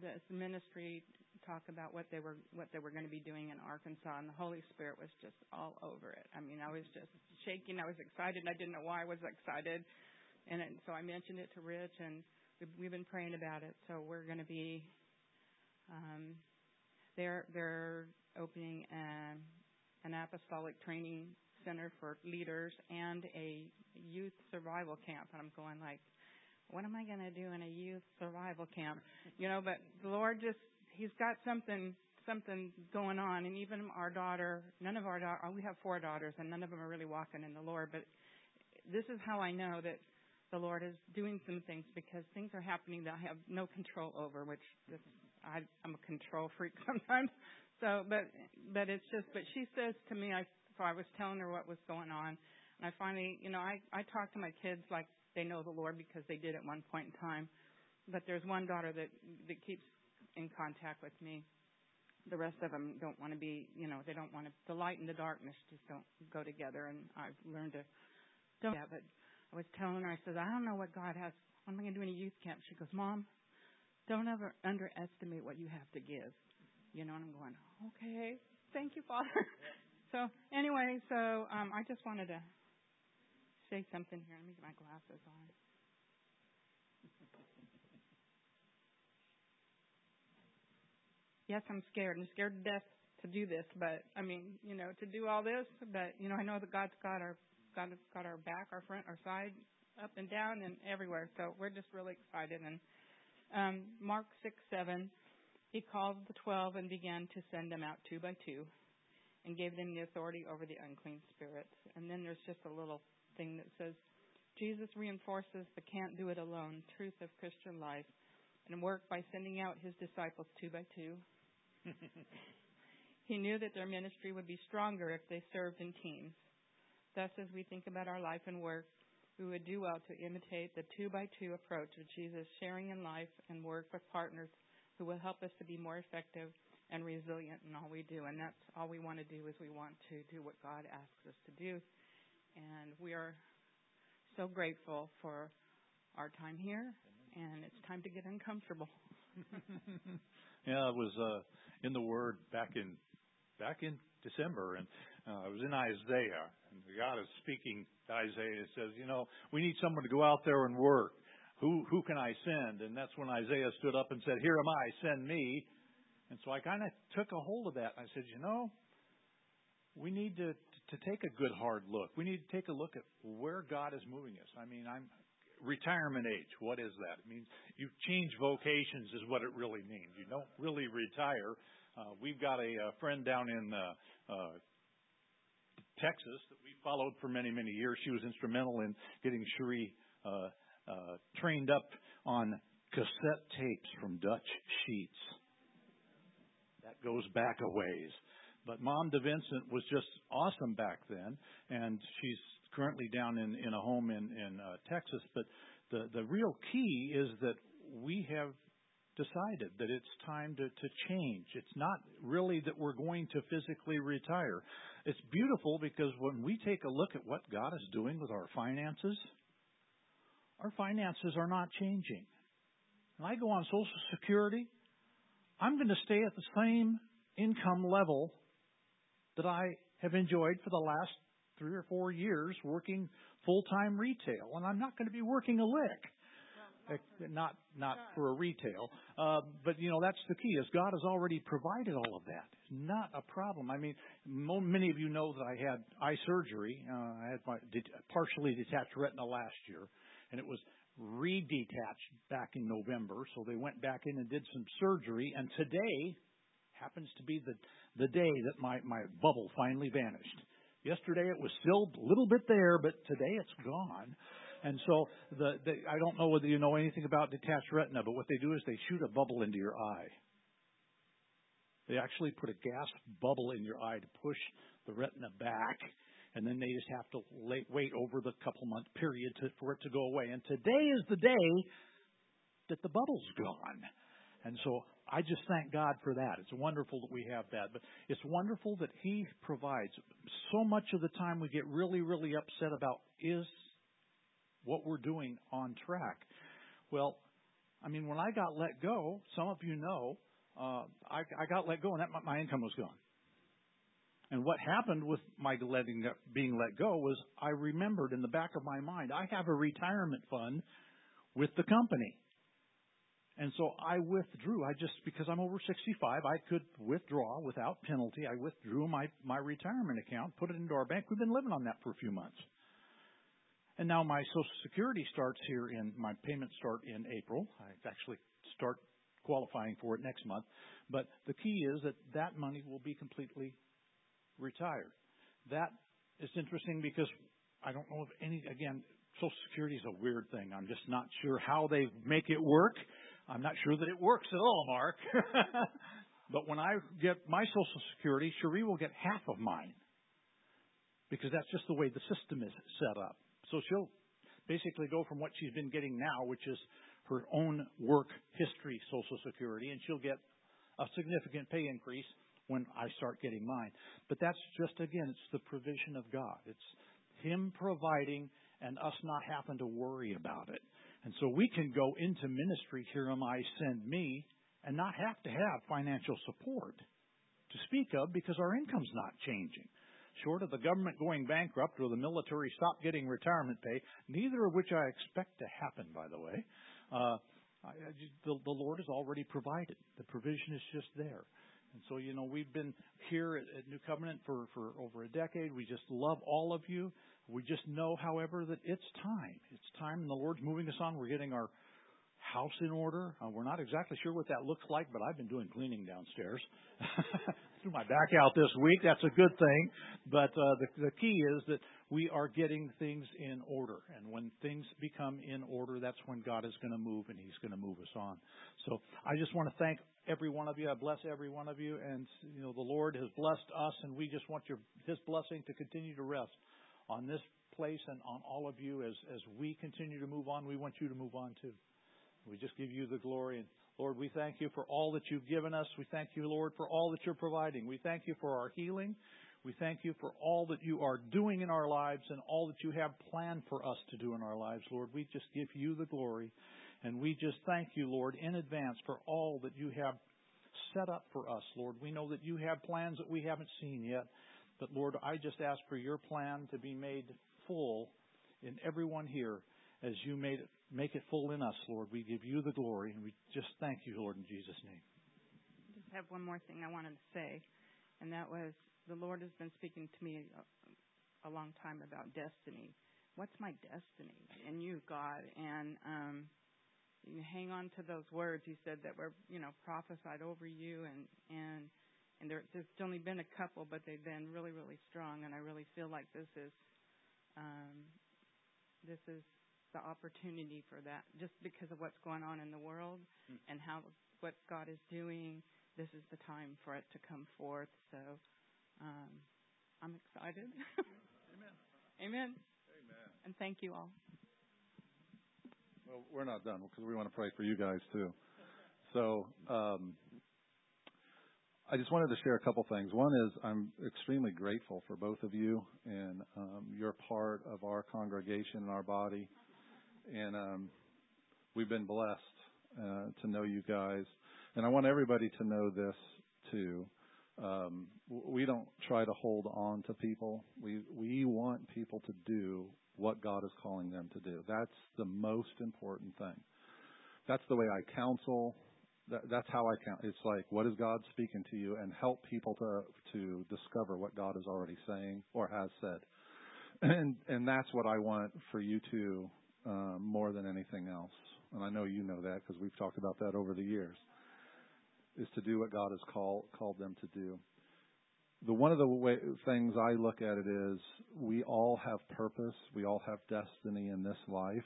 this ministry talk about what they were what they were going to be doing in Arkansas, and the Holy Spirit was just all over it. I mean, I was just shaking. I was excited. I didn't know why I was excited, and it, so I mentioned it to Rich, and we've, we've been praying about it. So we're going to be um, they're they're opening a, an apostolic training center for leaders and a youth survival camp, and I'm going like what am I going to do in a youth survival camp? You know, but the Lord just he's got something something going on and even our daughter none of our daughter we have four daughters and none of them are really walking in the lord but this is how i know that the lord is doing some things because things are happening that i have no control over which this, I, i'm a control freak sometimes so but but it's just but she says to me i so i was telling her what was going on and i finally you know i i talk to my kids like they know the lord because they did at one point in time but there's one daughter that that keeps in contact with me. The rest of them don't want to be, you know, they don't want to. The light and the darkness just don't go together, and I've learned to don't. Yeah, but I was telling her, I said, I don't know what God has. What am I going to do in a youth camp? She goes, Mom, don't ever underestimate what you have to give. You know, and I'm going, okay, thank you, Father. so anyway, so um, I just wanted to say something here. Let me get my glasses on. yes, I'm scared. I'm scared to death to do this, but I mean, you know, to do all this, but you know, I know that God's got our Has got our back, our front, our side, up and down, and everywhere. So we're just really excited. And um, Mark six seven, he called the twelve and began to send them out two by two, and gave them the authority over the unclean spirits. And then there's just a little thing that says, Jesus reinforces the can't do it alone truth of Christian life and work by sending out his disciples two by two he knew that their ministry would be stronger if they served in teams. Thus, as we think about our life and work, we would do well to imitate the two by two approach of Jesus, sharing in life and work with partners who will help us to be more effective and resilient in all we do. And that's all we want to do is we want to do what God asks us to do. And we are so grateful for our time here, and it's time to get uncomfortable. yeah, it was uh, in the Word back in back in December, and I was in Isaiah, and God is speaking to Isaiah. It says, you know, we need someone to go out there and work. Who who can I send? And that's when Isaiah stood up and said, Here am I, send me. And so I kind of took a hold of that. I said, you know, we need to to take a good hard look. We need to take a look at where God is moving us. I mean, I'm retirement age. What is that? It means you change vocations, is what it really means. You don't really retire. Uh, we've got a, a friend down in uh, uh, Texas that we followed for many, many years. She was instrumental in getting Cherie uh, uh, trained up on cassette tapes from Dutch Sheets. That goes back a ways. But Mom DeVincent was just awesome back then, and she's currently down in, a home in, uh, Texas. But the real key is that we have decided that it's time to, to change. It's not really that we're going to physically retire. It's beautiful because when we take a look at what God is doing with our finances, our finances are not changing. When I go on Social Security, I'm going to stay at the same income level that I have enjoyed for the last three or four years working full time retail, and I'm not going to be working a lick. Not not for a retail, uh, but you know that's the key. Is God has already provided all of that. It's not a problem. I mean, many of you know that I had eye surgery. Uh, I had my de- partially detached retina last year, and it was redetached back in November. So they went back in and did some surgery, and today happens to be the the day that my my bubble finally vanished. Yesterday it was still a little bit there, but today it's gone. And so I don't know whether you know anything about detached retina, but what they do is they shoot a bubble into your eye. They actually put a gas bubble in your eye to push the retina back, and then they just have to wait over the couple month period to, for it to go away. And today is the day that the bubble's gone. And so I just thank God for that. It's wonderful that we have that. But it's wonderful that He provides. So much of the time we get really, really upset about is what we're doing on track. Well, I mean, when I got let go, some of you know, uh, I, got let go and my income was gone. And what happened with my being let go was I remembered in the back of my mind, I have a retirement fund with the company. And so I withdrew. I just, because I'm over 65, I could withdraw without penalty. I withdrew my retirement account, put it into our bank. We've been living on that for a few months. And now my Social Security starts here in, my payments start in April. I actually start qualifying for it next month. But the key is that that money will be completely retired. That is interesting because I don't know if any, again, Social Security is a weird thing. I'm just not sure how they make it work. I'm not sure that it works at all, Mark. but when I get my Social Security, Cherie will get half of mine because that's just the way the system is set up. So she'll basically go from what she's been getting now, which is her own work history Social Security, and she'll get a significant pay increase when I start getting mine. But that's just, again, it's the provision of God. It's Him providing and us not having to worry about it. And so we can go into ministry, here am I, send me, and not have to have financial support to speak of because our income's not changing. Short of the government going bankrupt or the military stop getting retirement pay, neither of which I expect to happen, by the way, uh, I, the, the Lord has already provided. The provision is just there. And so, you know, we've been here at, at New Covenant for, for over a decade. We just love all of you. We just know, however, that it's time. It's time, and the Lord's moving us on. We're getting our house in order. Uh, we're not exactly sure what that looks like, but I've been doing cleaning downstairs. Threw my back out this week. That's a good thing. But uh, the, the key is that we are getting things in order. And when things become in order, that's when God is going to move and He's going to move us on. So I just want to thank every one of you. I bless every one of you. And, you know, the Lord has blessed us, and we just want your, His blessing to continue to rest on this place and on all of you as, as we continue to move on. We want you to move on too. We just give you the glory. And Lord, we thank you for all that you've given us. We thank you, Lord, for all that you're providing. We thank you for our healing. We thank you for all that you are doing in our lives and all that you have planned for us to do in our lives, Lord. We just give you the glory. And we just thank you, Lord, in advance for all that you have set up for us, Lord. We know that you have plans that we haven't seen yet. But Lord, I just ask for your plan to be made full in everyone here as you made it, make it full in us, Lord. We give you the glory and we just thank you, Lord, in Jesus' name. I just have one more thing I wanted to say, and that was the Lord has been speaking to me a, a long time about destiny. What's my destiny in you, God? And um, you hang on to those words. He said that were, you know, prophesied over you, and and and there, there's only been a couple, but they've been really, really strong. And I really feel like this is, um, this is the opportunity for that, just because of what's going on in the world mm. and how what God is doing. This is the time for it to come forth. So um, I'm excited. Amen. Amen. Amen. And thank you all. Well, we're not done because we want to pray for you guys too. So. Um, I just wanted to share a couple things. One is I'm extremely grateful for both of you, and um, you're part of our congregation and our body, and um, we've been blessed uh, to know you guys. And I want everybody to know this too. Um, we don't try to hold on to people. We we want people to do what God is calling them to do. That's the most important thing. That's the way I counsel that, that's how I count. It's like, what is God speaking to you, and help people to to discover what God is already saying or has said, and and that's what I want for you to um, Uh, more than anything else. And I know you know that because we've talked about that over the years. Is to do what God has called called them to do. The one of the way, things I look at it is we all have purpose, we all have destiny in this life,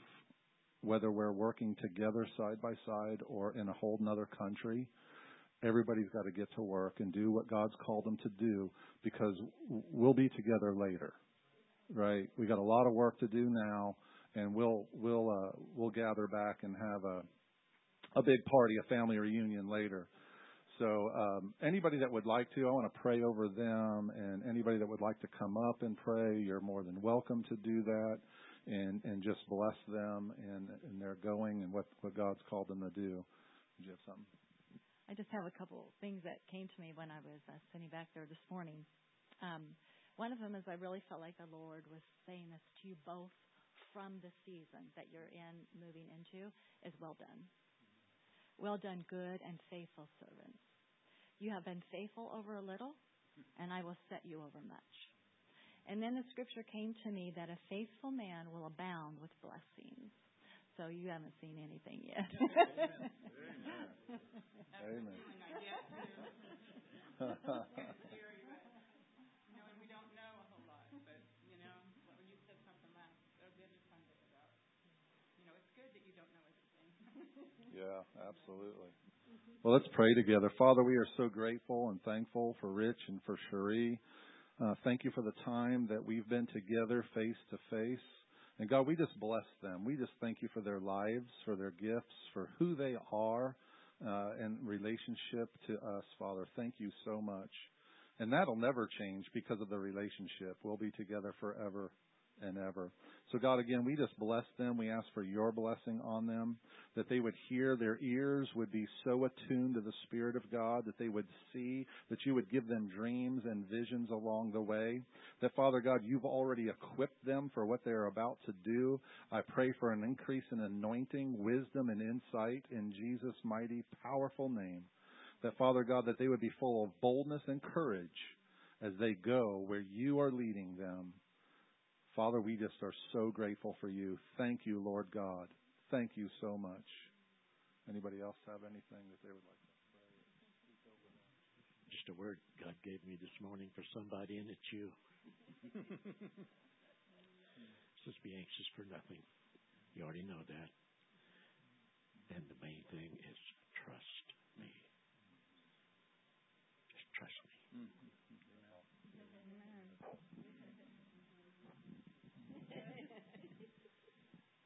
whether we're working together side by side or in a whole other country, everybody's got to get to work and do what God's called them to do because we'll be together later. right? We got a lot of work to do now, and we'll we'll uh, we'll gather back and have a a big party, a family reunion later. So um, anybody that would like to, I want to pray over them, and anybody that would like to come up and pray, you're more than welcome to do that, and and just bless them and their going and what what God's called them to do. Did you have something? I just have a couple things that came to me when I was uh, sitting back there this morning. Um, one of them is I really felt like the Lord was saying this to you both from the season that you're in, moving into, is well done. Well done, good and faithful servants. You have been faithful over a little, and I will set you over much. And then the scripture came to me that a faithful man will abound with blessings. So you haven't seen anything yet. Amen. Yeah, absolutely. Well, let's pray together. Father, we are so grateful and thankful for Rich and for Cherie. Uh, thank you for the time that we've been together face to face. And God, we just bless them. We just thank you for their lives, for their gifts, for who they are, uh, in relationship to us, Father. Thank you so much. And that'll never change because of the relationship. We'll be together forever and ever. So, God, again, we just bless them. We ask for your blessing on them, that they would hear, their ears would be so attuned to the Spirit of God, that they would see, that you would give them dreams and visions along the way. That, Father God, you've already equipped them for what they're about to do. I pray for an increase in anointing, wisdom, and insight in Jesus' mighty, powerful name. That, Father God, that they would be full of boldness and courage as they go where you are leading them. Father, we just are so grateful for you. Thank you, Lord God. Thank you so much. Anybody else have anything that they would like to pray? Just a word God gave me this morning for somebody, and it's you. Just be anxious for nothing. You already know that. And the main thing is trust me. Just trust me. Mm-hmm.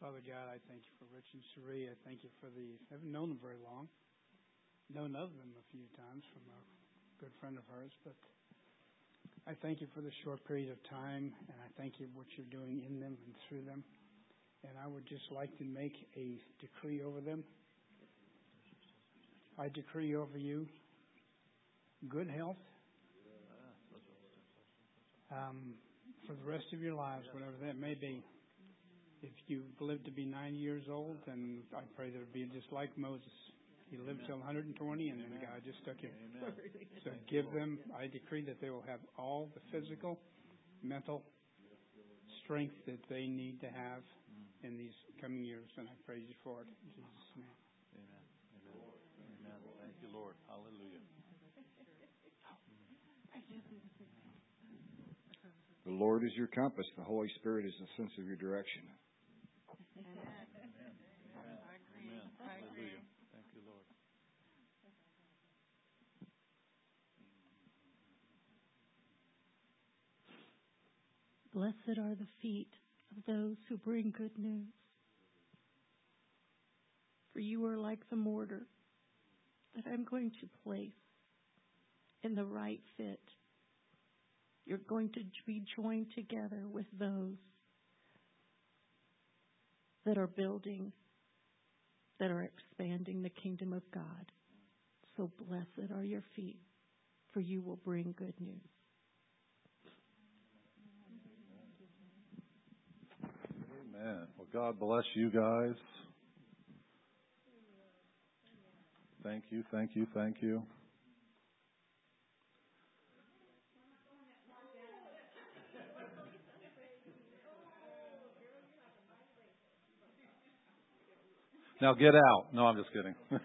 Father God, I thank you for Rich and Cherie. I thank you for the, I haven't known them very long. Known of them a few times from a good friend of hers, but I thank you for the short period of time, and I thank you for what you're doing in them and through them. And I would just like to make a decree over them. I decree over you good health um, for the rest of your lives, whatever that may be if you live to be 90 years old, then I pray that it be just like Moses. He lived till 120, and then God just took him. So give them, I decree that they will have all the physical, mental strength that they need to have mm. in these coming years, and I praise you for it. In Jesus' name. Amen. Amen. Amen. Thank you, Lord. Hallelujah. The Lord is your compass. The Holy Spirit is the sense of your direction. Blessed are the feet of those who bring good news. For you are like the mortar that I'm going to place in the right fit. You're going to be joined together with those that are building, that are expanding the kingdom of God. So blessed are your feet, for you will bring good news. Amen. Well, God bless you guys. Thank you, thank you, thank you. Now get out. No, I'm just kidding.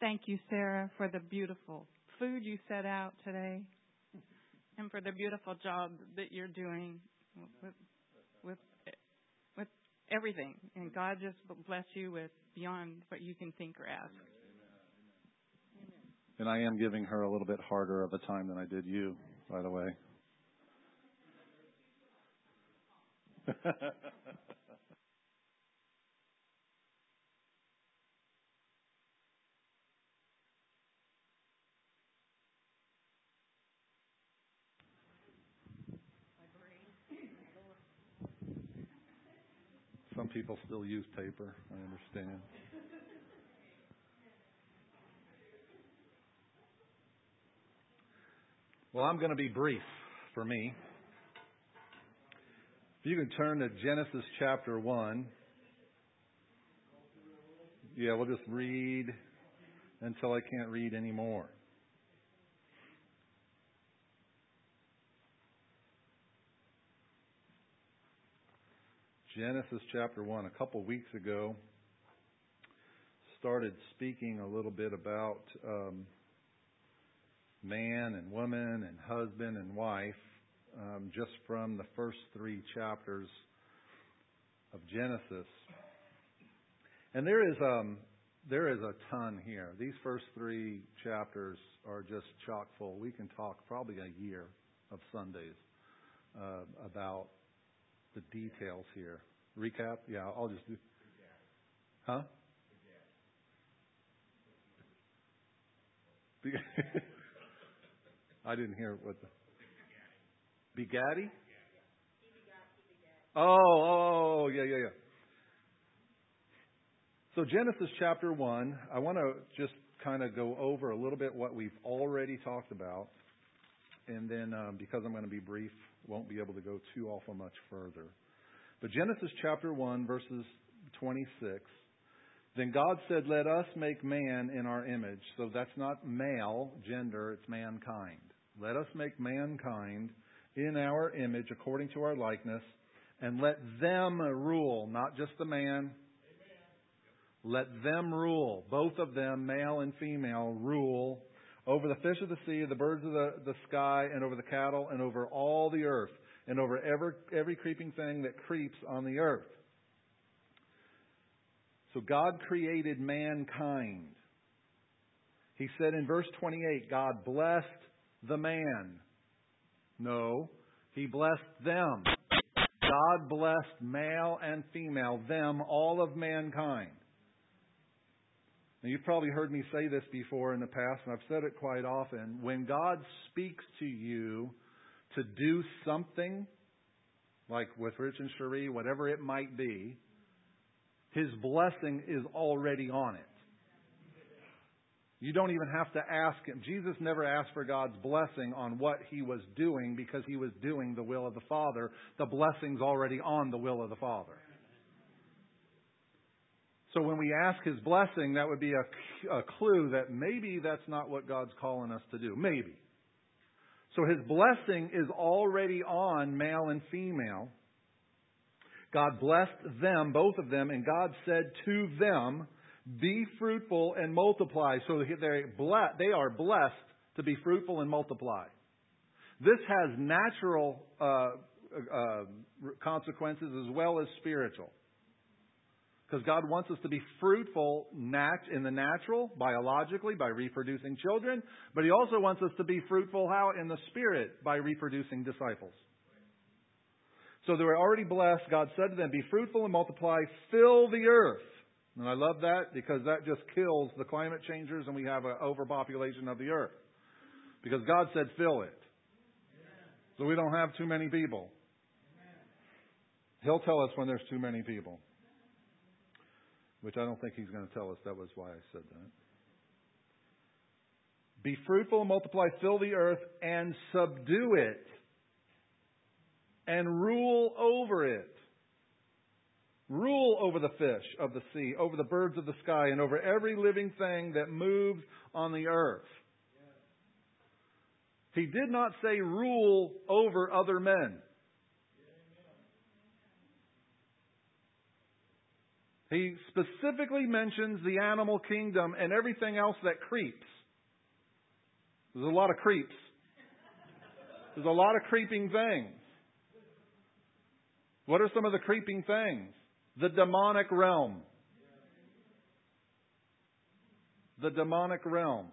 Thank you, Sarah, for the beautiful food you set out today and for the beautiful job that you're doing with with with everything. And God just bless you with beyond what you can think or ask. And I am giving her a little bit harder of a time than I did you. by the way. people still use paper, I understand. Well, I'm going to be brief for me. If you can turn to Genesis chapter 1. Yeah, we'll just read until I can't read anymore. Genesis chapter 1. A couple weeks ago, started speaking a little bit about um, man and woman and husband and wife um, just from the first three chapters of Genesis. And there is um, there is a ton here. These first three chapters are just chock full. We can talk probably a year of Sundays uh, about the details here. Recap? Yeah, I'll just do. Huh? I didn't hear what the. Begatty? Oh, oh, oh, yeah, yeah, yeah. So Genesis chapter 1, I want to just kind of go over a little bit what we've already talked about. And then, um, because I'm going to be brief, won't be able to go too awful much further. But Genesis chapter 1, verses 26. Then God said, Let us make man in our image. So that's not male, gender, it's mankind. Let us make mankind in our image according to our likeness, and let them rule, not just the man. Let them rule, both of them, male and female, rule over the fish of the sea, the birds of the, the sky, and over the cattle, and over all the earth, and over every, every creeping thing that creeps on the earth. So God created mankind. He said in verse 28, God blessed the man. No, he blessed them. God blessed male and female, them, all of mankind. Now, you've probably heard me say this before in the past, and I've said it quite often. When God speaks to you to do something, like with Rich and Cherie, whatever it might be, His blessing is already on it. You don't even have to ask him. Jesus never asked for God's blessing on what he was doing because he was doing the will of the Father. The blessing's already on the will of the Father. So when we ask his blessing, that would be a, a clue that maybe that's not what God's calling us to do. Maybe. So his blessing is already on male and female. God blessed them, both of them, and God said to them, be fruitful and multiply. So they are blessed to be fruitful and multiply. This has natural uh, uh, consequences as well as spiritual. Because God wants us to be fruitful nat- in the natural, biologically, by reproducing children, but He also wants us to be fruitful how? In the spirit, by reproducing disciples. So they were already blessed. God said to them, Be fruitful and multiply, fill the earth. And I love that because that just kills the climate changers and we have an overpopulation of the earth. Because God said, fill it. So we don't have too many people. He'll tell us when there's too many people. Which I don't think he's going to tell us. That was why I said that. Be fruitful and multiply, fill the earth and subdue it and rule over it. Rule over the fish of the sea, over the birds of the sky, and over every living thing that moves on the earth. He did not say rule over other men. He specifically mentions the animal kingdom and everything else that creeps. There's a lot of creeps. There's a lot of creeping things. What are some of the creeping things? The demonic realm. The demonic realm.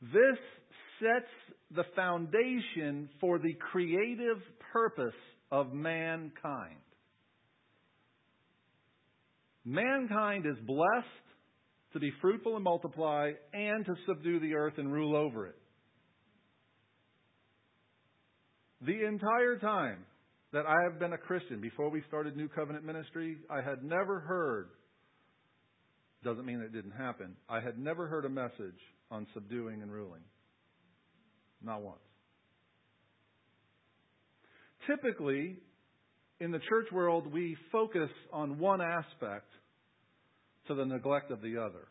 This sets the foundation for the creative purpose of mankind. Mankind is blessed to be fruitful and multiply and to subdue the earth and rule over it. The entire time that I have been a Christian, before we started New Covenant Ministry, I had never heard, doesn't mean it didn't happen, I had never heard a message on subduing and ruling. Not once. Typically, in the church world, we focus on one aspect to the neglect of the other.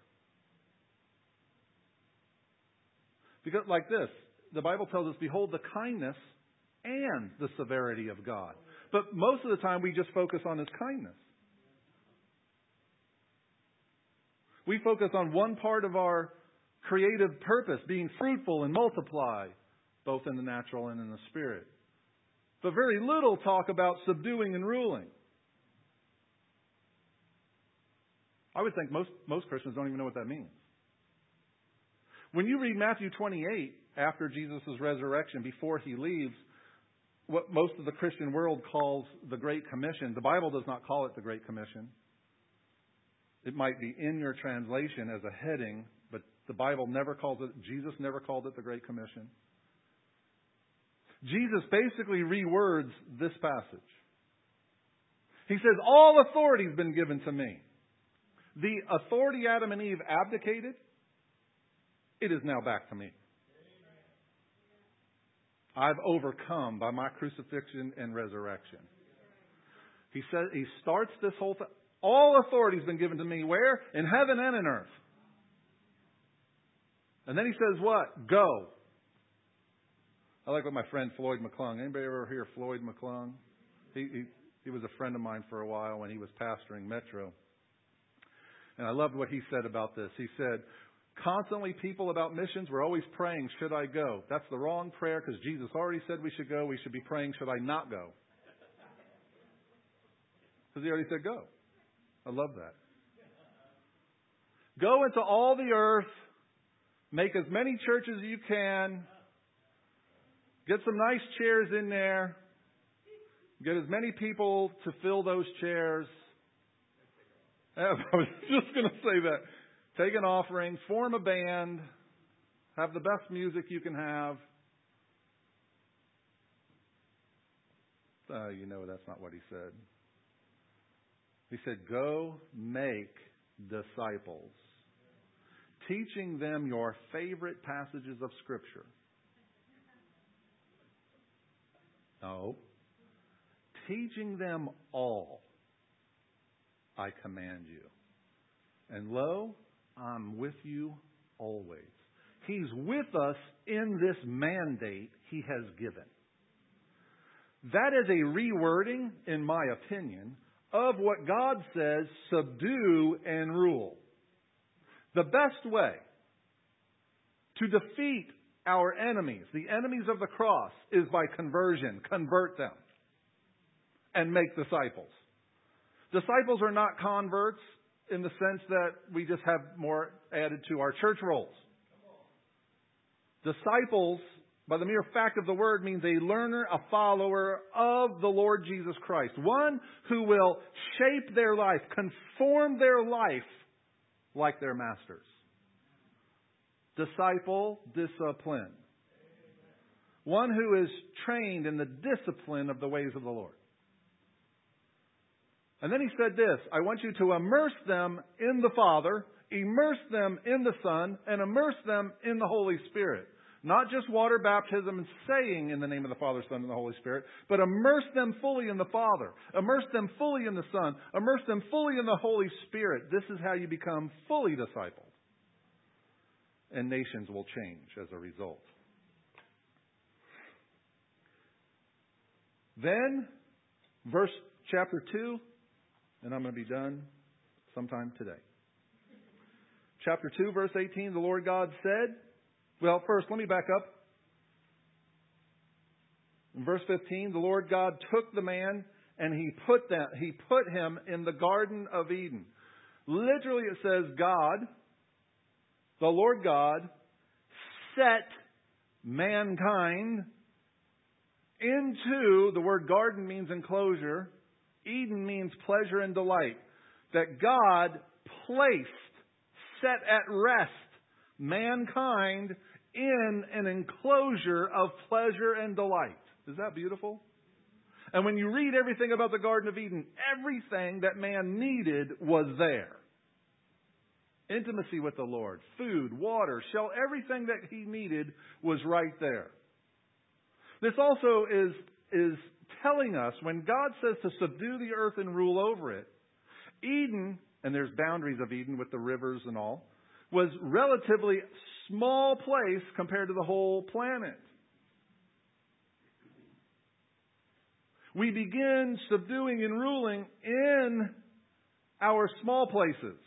Because, like this, the Bible tells us, Behold the kindness and the severity of God. But most of the time, we just focus on His kindness. We focus on one part of our creative purpose, being fruitful and multiply, both in the natural and in the spirit. But very little talk about subduing and ruling. I would think most, most Christians don't even know what that means. When you read Matthew 28, after Jesus' resurrection, before he leaves, what most of the Christian world calls the Great Commission, the Bible does not call it the Great Commission. It might be in your translation as a heading, but the Bible never calls it, Jesus never called it the Great Commission. Jesus basically rewords this passage. He says, All authority has been given to me. The authority Adam and Eve abdicated, it is now back to me. I've overcome by my crucifixion and resurrection. He says he starts this whole thing. All authority has been given to me where? In heaven and in earth. And then he says what? Go. I like what my friend Floyd McClung. Anybody ever hear Floyd McClung? He, he he was a friend of mine for a while when he was pastoring Metro. And I loved what he said about this. He said, Constantly, people about missions were always praying, Should I go? That's the wrong prayer because Jesus already said we should go. We should be praying, Should I not go? Because he already said go. I love that. Go into all the earth, make as many churches as you can, get some nice chairs in there, get as many people to fill those chairs. I was just going to say that. Take an offering, form a band, have the best music you can have. Uh, you know that's not what he said. He said, Go make disciples, teaching them your favorite passages of Scripture. No. Teaching them all I command you. And lo, I'm with you always. He's with us in this mandate he has given. That is a rewording, in my opinion, of what God says subdue and rule. The best way to defeat our enemies, the enemies of the cross, is by conversion. Convert them and make disciples. Disciples are not converts in the sense that we just have more added to our church rolls. Disciples, by the mere fact of the word, means a learner, a follower of the Lord Jesus Christ. One who will shape their life, conform their life like their masters. Disciple, discipline. One who is trained in the discipline of the ways of the Lord. And then he said this I want you to immerse them in the Father, immerse them in the Son, and immerse them in the Holy Spirit. Not just water baptism and saying in the name of the Father, Son, and the Holy Spirit, but immerse them fully in the Father, immerse them fully in the Son, immerse them fully in the Holy Spirit. This is how you become fully discipled. And nations will change as a result. Then, verse chapter 2 and I'm going to be done sometime today. Chapter 2, verse 18, the Lord God said, well, first, let me back up. In verse 15, the Lord God took the man and he put that, he put him in the Garden of Eden. Literally, it says God, the Lord God, set mankind into the word garden means enclosure, Eden means pleasure and delight. That God placed, set at rest mankind in an enclosure of pleasure and delight. Is that beautiful? And when you read everything about the Garden of Eden, everything that man needed was there. Intimacy with the Lord, food, water, shell, everything that he needed was right there. This also is, is telling us when God says to subdue the earth and rule over it, Eden, and there's boundaries of Eden with the rivers and all, was relatively small place compared to the whole planet. We begin subduing and ruling in our small places.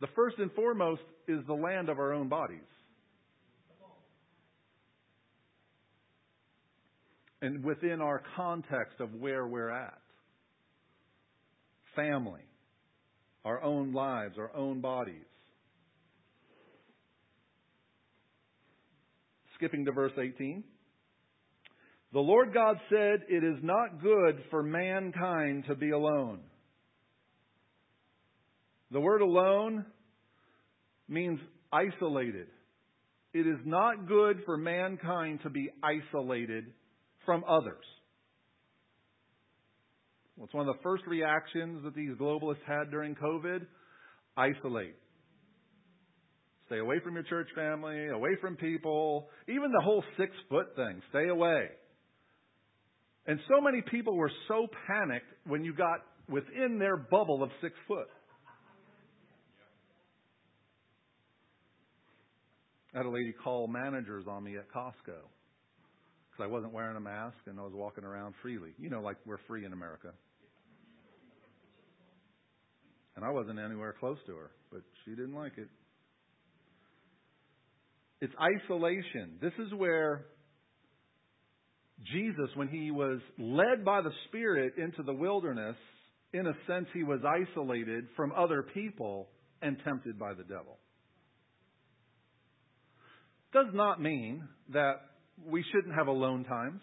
The first and foremost is the land of our own bodies. And within our context of where we're at family, our own lives, our own bodies. Skipping to verse 18. The Lord God said, It is not good for mankind to be alone. The word alone means isolated. It is not good for mankind to be isolated from others. It's one of the first reactions that these globalists had during COVID isolate. Stay away from your church family, away from people, even the whole six foot thing. Stay away. And so many people were so panicked when you got within their bubble of six foot. Had a lady call managers on me at Costco because I wasn't wearing a mask and I was walking around freely. You know, like we're free in America. And I wasn't anywhere close to her, but she didn't like it. It's isolation. This is where Jesus, when he was led by the Spirit into the wilderness, in a sense, he was isolated from other people and tempted by the devil. Does not mean that we shouldn't have alone times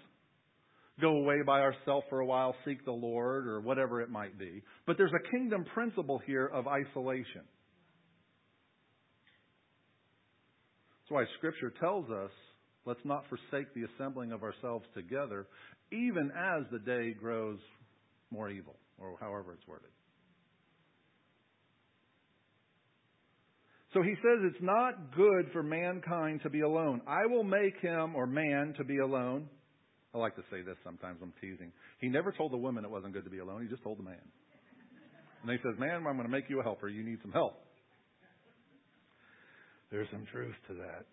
go away by ourselves for a while, seek the Lord, or whatever it might be. But there's a kingdom principle here of isolation. That's why Scripture tells us let's not forsake the assembling of ourselves together, even as the day grows more evil, or however it's worded. So he says it's not good for mankind to be alone. I will make him, or man, to be alone. I like to say this sometimes, I'm teasing. He never told the woman it wasn't good to be alone, he just told the man. And he says, Man, I'm going to make you a helper. You need some help. There's some truth to that.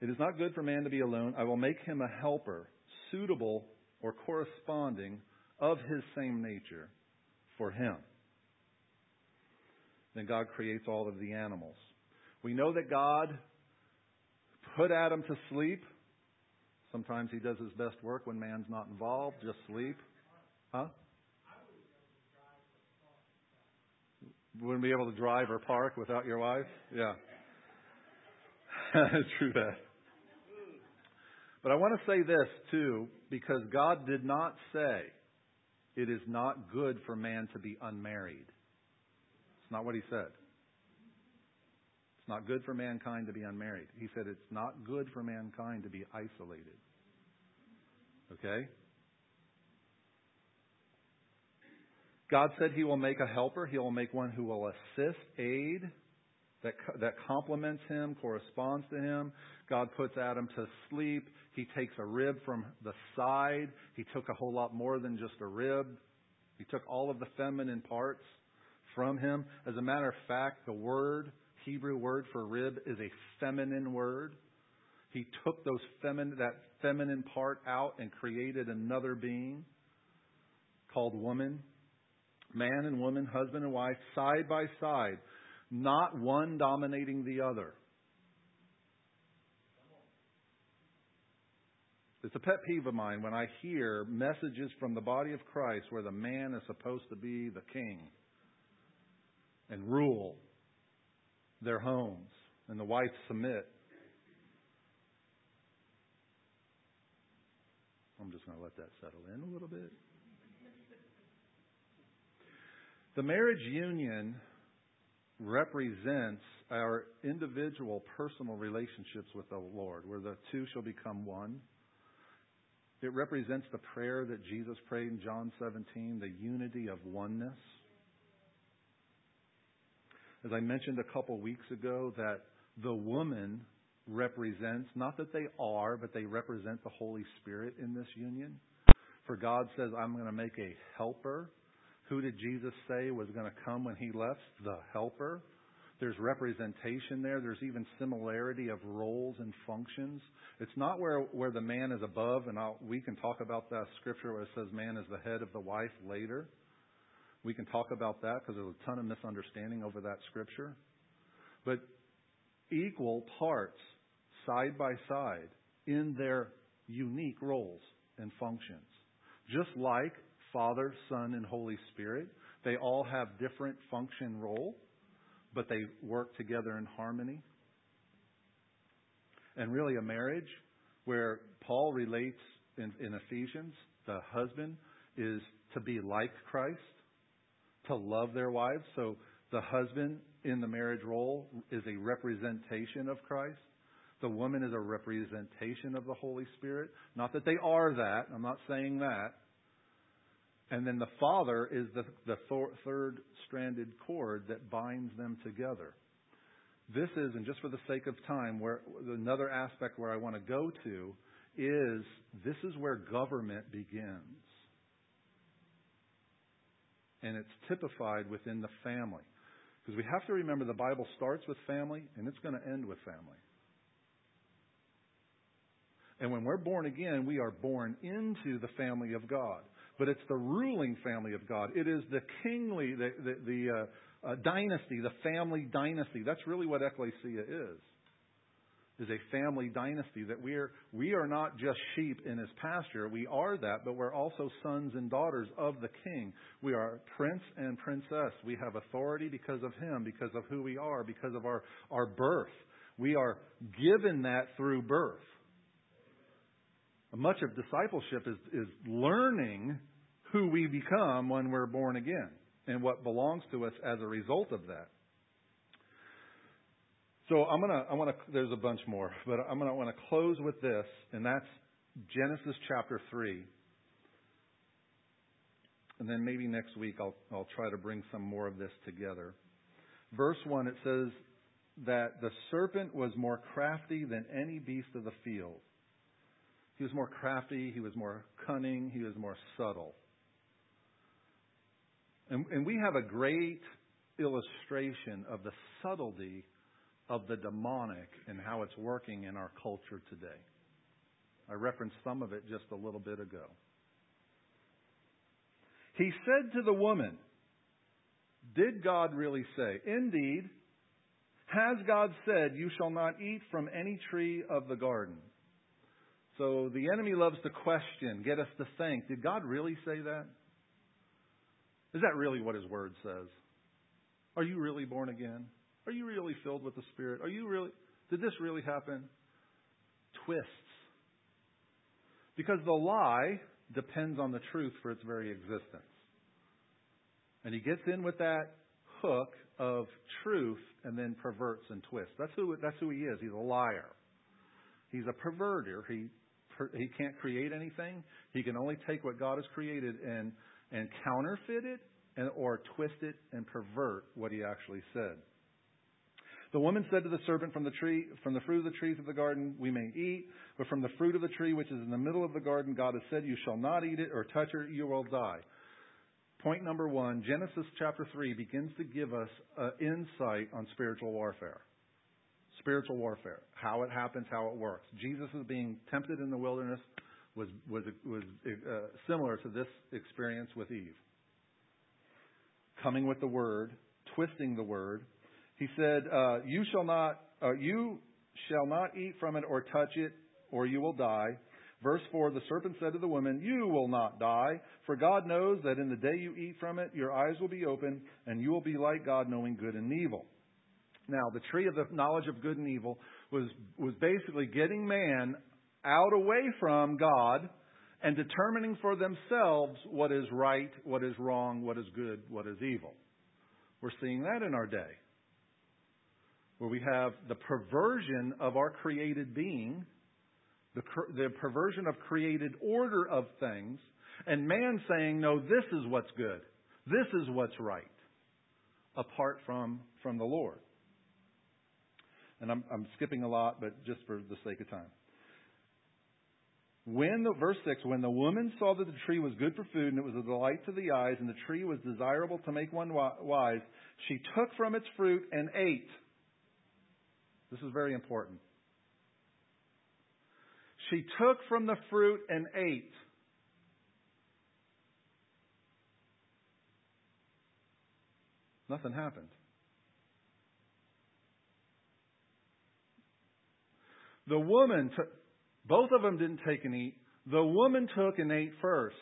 It is not good for man to be alone. I will make him a helper, suitable or corresponding of his same nature for him. Then God creates all of the animals. We know that God put Adam to sleep Sometimes he does his best work when man's not involved, just sleep. Huh? Wouldn't be able to drive or park without your wife? Yeah. True that. But I want to say this too, because God did not say it is not good for man to be unmarried. It's not what he said. It's not good for mankind to be unmarried. He said it's not good for mankind to be isolated. Okay? God said He will make a helper. He will make one who will assist, aid, that, that complements Him, corresponds to Him. God puts Adam to sleep. He takes a rib from the side. He took a whole lot more than just a rib. He took all of the feminine parts from him. As a matter of fact, the word, Hebrew word for rib, is a feminine word. He took those feminine, that feminine part out and created another being called woman. Man and woman, husband and wife, side by side, not one dominating the other. It's a pet peeve of mine when I hear messages from the body of Christ where the man is supposed to be the king and rule their homes, and the wife submit. I'm just going to let that settle in a little bit. The marriage union represents our individual personal relationships with the Lord, where the two shall become one. It represents the prayer that Jesus prayed in John 17, the unity of oneness. As I mentioned a couple weeks ago, that the woman represents, not that they are, but they represent the Holy Spirit in this union. For God says, I'm going to make a helper. Who did Jesus say was going to come when he left? The helper. There's representation there. There's even similarity of roles and functions. It's not where, where the man is above, and I'll, we can talk about that scripture where it says man is the head of the wife later. We can talk about that because there's a ton of misunderstanding over that scripture. But equal parts, side by side, in their unique roles and functions. Just like Father, Son, and Holy Spirit, they all have different function role, but they work together in harmony. And really, a marriage where Paul relates in, in Ephesians, the husband is to be like Christ, to love their wives. So the husband in the marriage role is a representation of Christ. The woman is a representation of the Holy Spirit. Not that they are that. I'm not saying that. And then the Father is the, the third stranded cord that binds them together. This is, and just for the sake of time, where another aspect where I want to go to is this is where government begins. And it's typified within the family. Because we have to remember the Bible starts with family and it's going to end with family. And when we're born again, we are born into the family of God but it's the ruling family of God. It is the kingly, the, the, the uh, uh, dynasty, the family dynasty. That's really what ecclesia is. Is a family dynasty that we are we are not just sheep in his pasture. We are that, but we're also sons and daughters of the king. We are prince and princess. We have authority because of him, because of who we are, because of our, our birth. We are given that through birth. Much of discipleship is, is learning who we become when we're born again and what belongs to us as a result of that. So I'm gonna, I want to. There's a bunch more, but I'm gonna want to close with this, and that's Genesis chapter three. And then maybe next week I'll I'll try to bring some more of this together. Verse one it says that the serpent was more crafty than any beast of the field. He was more crafty. He was more cunning. He was more subtle. And, and we have a great illustration of the subtlety of the demonic and how it's working in our culture today. I referenced some of it just a little bit ago. He said to the woman, Did God really say? Indeed, has God said, You shall not eat from any tree of the garden? So the enemy loves to question, get us to think, did God really say that? Is that really what His Word says? Are you really born again? Are you really filled with the Spirit? Are you really, did this really happen? Twists. Because the lie depends on the truth for its very existence. And he gets in with that hook of truth and then perverts and twists. That's who, that's who he is. He's a liar. He's a perverter. He, he can't create anything. He can only take what God has created and and counterfeit it and, or twist it and pervert what he actually said. The woman said to the serpent, from the tree, from the fruit of the trees of the garden we may eat, but from the fruit of the tree which is in the middle of the garden, God has said, you shall not eat it or touch it, you will die. Point number one, Genesis chapter 3 begins to give us uh, insight on spiritual warfare. Spiritual warfare, how it happens, how it works. Jesus is being tempted in the wilderness was was was uh, similar to this experience with Eve. Coming with the word, twisting the word, he said, uh, "You shall not, uh, you shall not eat from it or touch it, or you will die." Verse 4 The serpent said to the woman, You will not die, for God knows that in the day you eat from it, your eyes will be open, and you will be like God, knowing good and evil. Now, the tree of the knowledge of good and evil was, was basically getting man out away from God and determining for themselves what is right, what is wrong, what is good, what is evil. We're seeing that in our day. Where we have the perversion of our created being, the, the perversion of created order of things, and man saying, no, this is what's good. This is what's right. Apart from, from the Lord. And I'm, I'm skipping a lot, but just for the sake of time. When the, verse 6, when the woman saw that the tree was good for food and it was a delight to the eyes and the tree was desirable to make one wise, she took from its fruit and ate. This is very important. She took from the fruit and ate. Nothing happened. The woman took, both of them didn't take and eat. The woman took and ate first,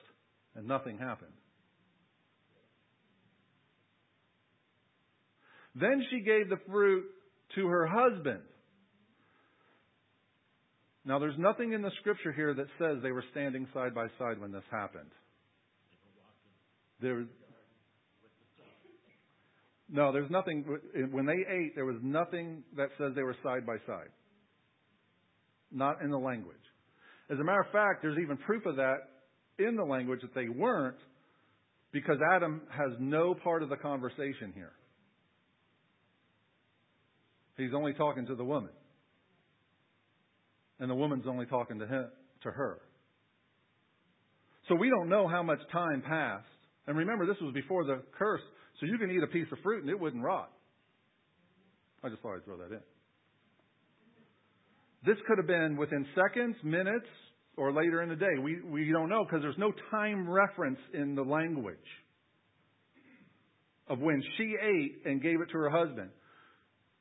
and nothing happened. Then she gave the fruit to her husband. Now, there's nothing in the scripture here that says they were standing side by side when this happened. There, no, there's nothing. When they ate, there was nothing that says they were side by side not in the language. As a matter of fact, there's even proof of that in the language that they weren't because Adam has no part of the conversation here. He's only talking to the woman. And the woman's only talking to him to her. So we don't know how much time passed. And remember, this was before the curse, so you can eat a piece of fruit and it wouldn't rot. I just thought I'd throw that in. This could have been within seconds, minutes, or later in the day. We, we don't know because there's no time reference in the language of when she ate and gave it to her husband.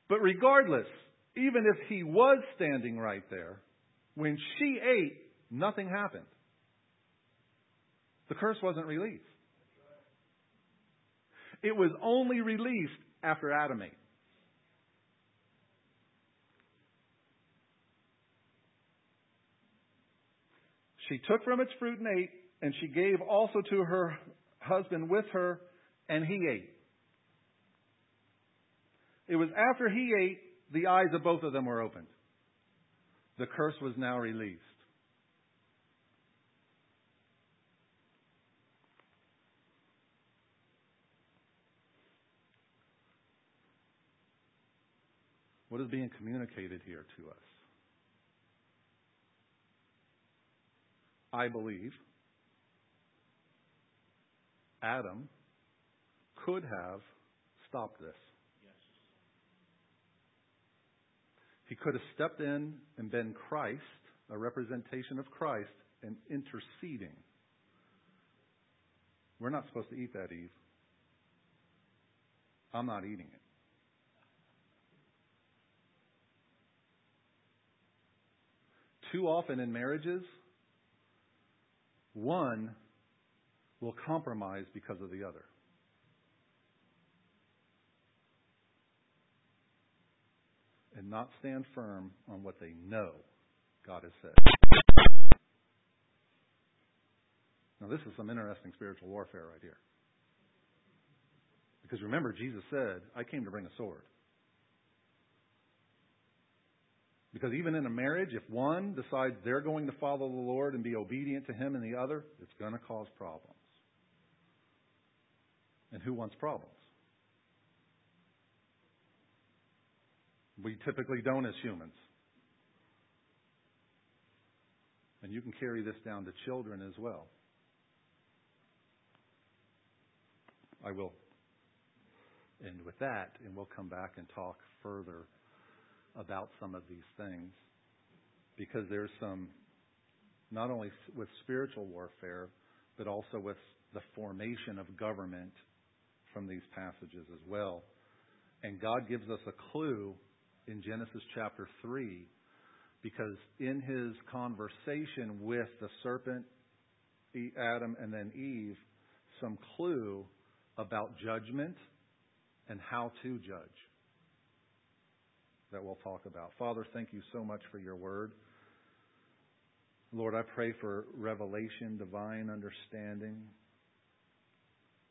But regardless, even if he was standing right there, when she ate, nothing happened. The curse wasn't released. It was only released after Adam ate. She took from its fruit and ate, and she gave also to her husband with her, and he ate. It was after he ate, the eyes of both of them were opened. The curse was now released. What is being communicated here to us? I believe, Adam could have stopped this. Yes. He could have stepped in and been Christ, a representation of Christ, and interceding. We're not supposed to eat that, Eve. I'm not eating it. Too often in marriages, one will compromise because of the other. And not stand firm on what they know God has said. Now, this is some interesting spiritual warfare right here. Because remember, Jesus said, I came to bring a sword. Because even in a marriage, if one decides they're going to follow the Lord and be obedient to Him and the other, it's going to cause problems. And who wants problems? We typically don't as humans. And you can carry this down to children as well. I will end with that, and we'll come back and talk further about some of these things because there's some, not only with spiritual warfare, but also with the formation of government from these passages as well. And God gives us a clue in Genesis chapter 3 because in his conversation with the serpent, Adam, and then Eve, some clue about judgment and how to judge. that we'll talk about. Father, thank you so much for your word. Lord, I pray for revelation, divine understanding.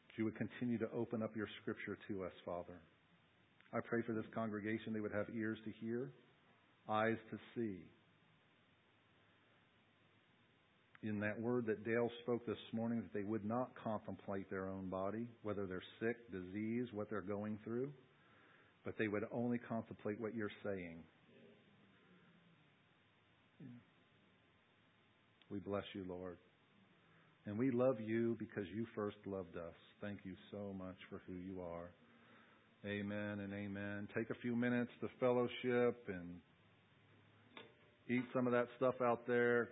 That you would continue to open up your scripture to us, Father. I pray for this congregation they would have ears to hear, eyes to see. In that word that Dale spoke this morning, that they would not contemplate their own body, whether they're sick, disease, what they're going through, but they would only contemplate what you're saying. We bless you, Lord. And we love you because you first loved us. Thank you so much for who you are. Amen and amen. Take a few minutes to fellowship and eat some of that stuff out there.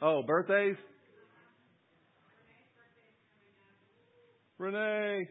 Oh, birthdays? Renee.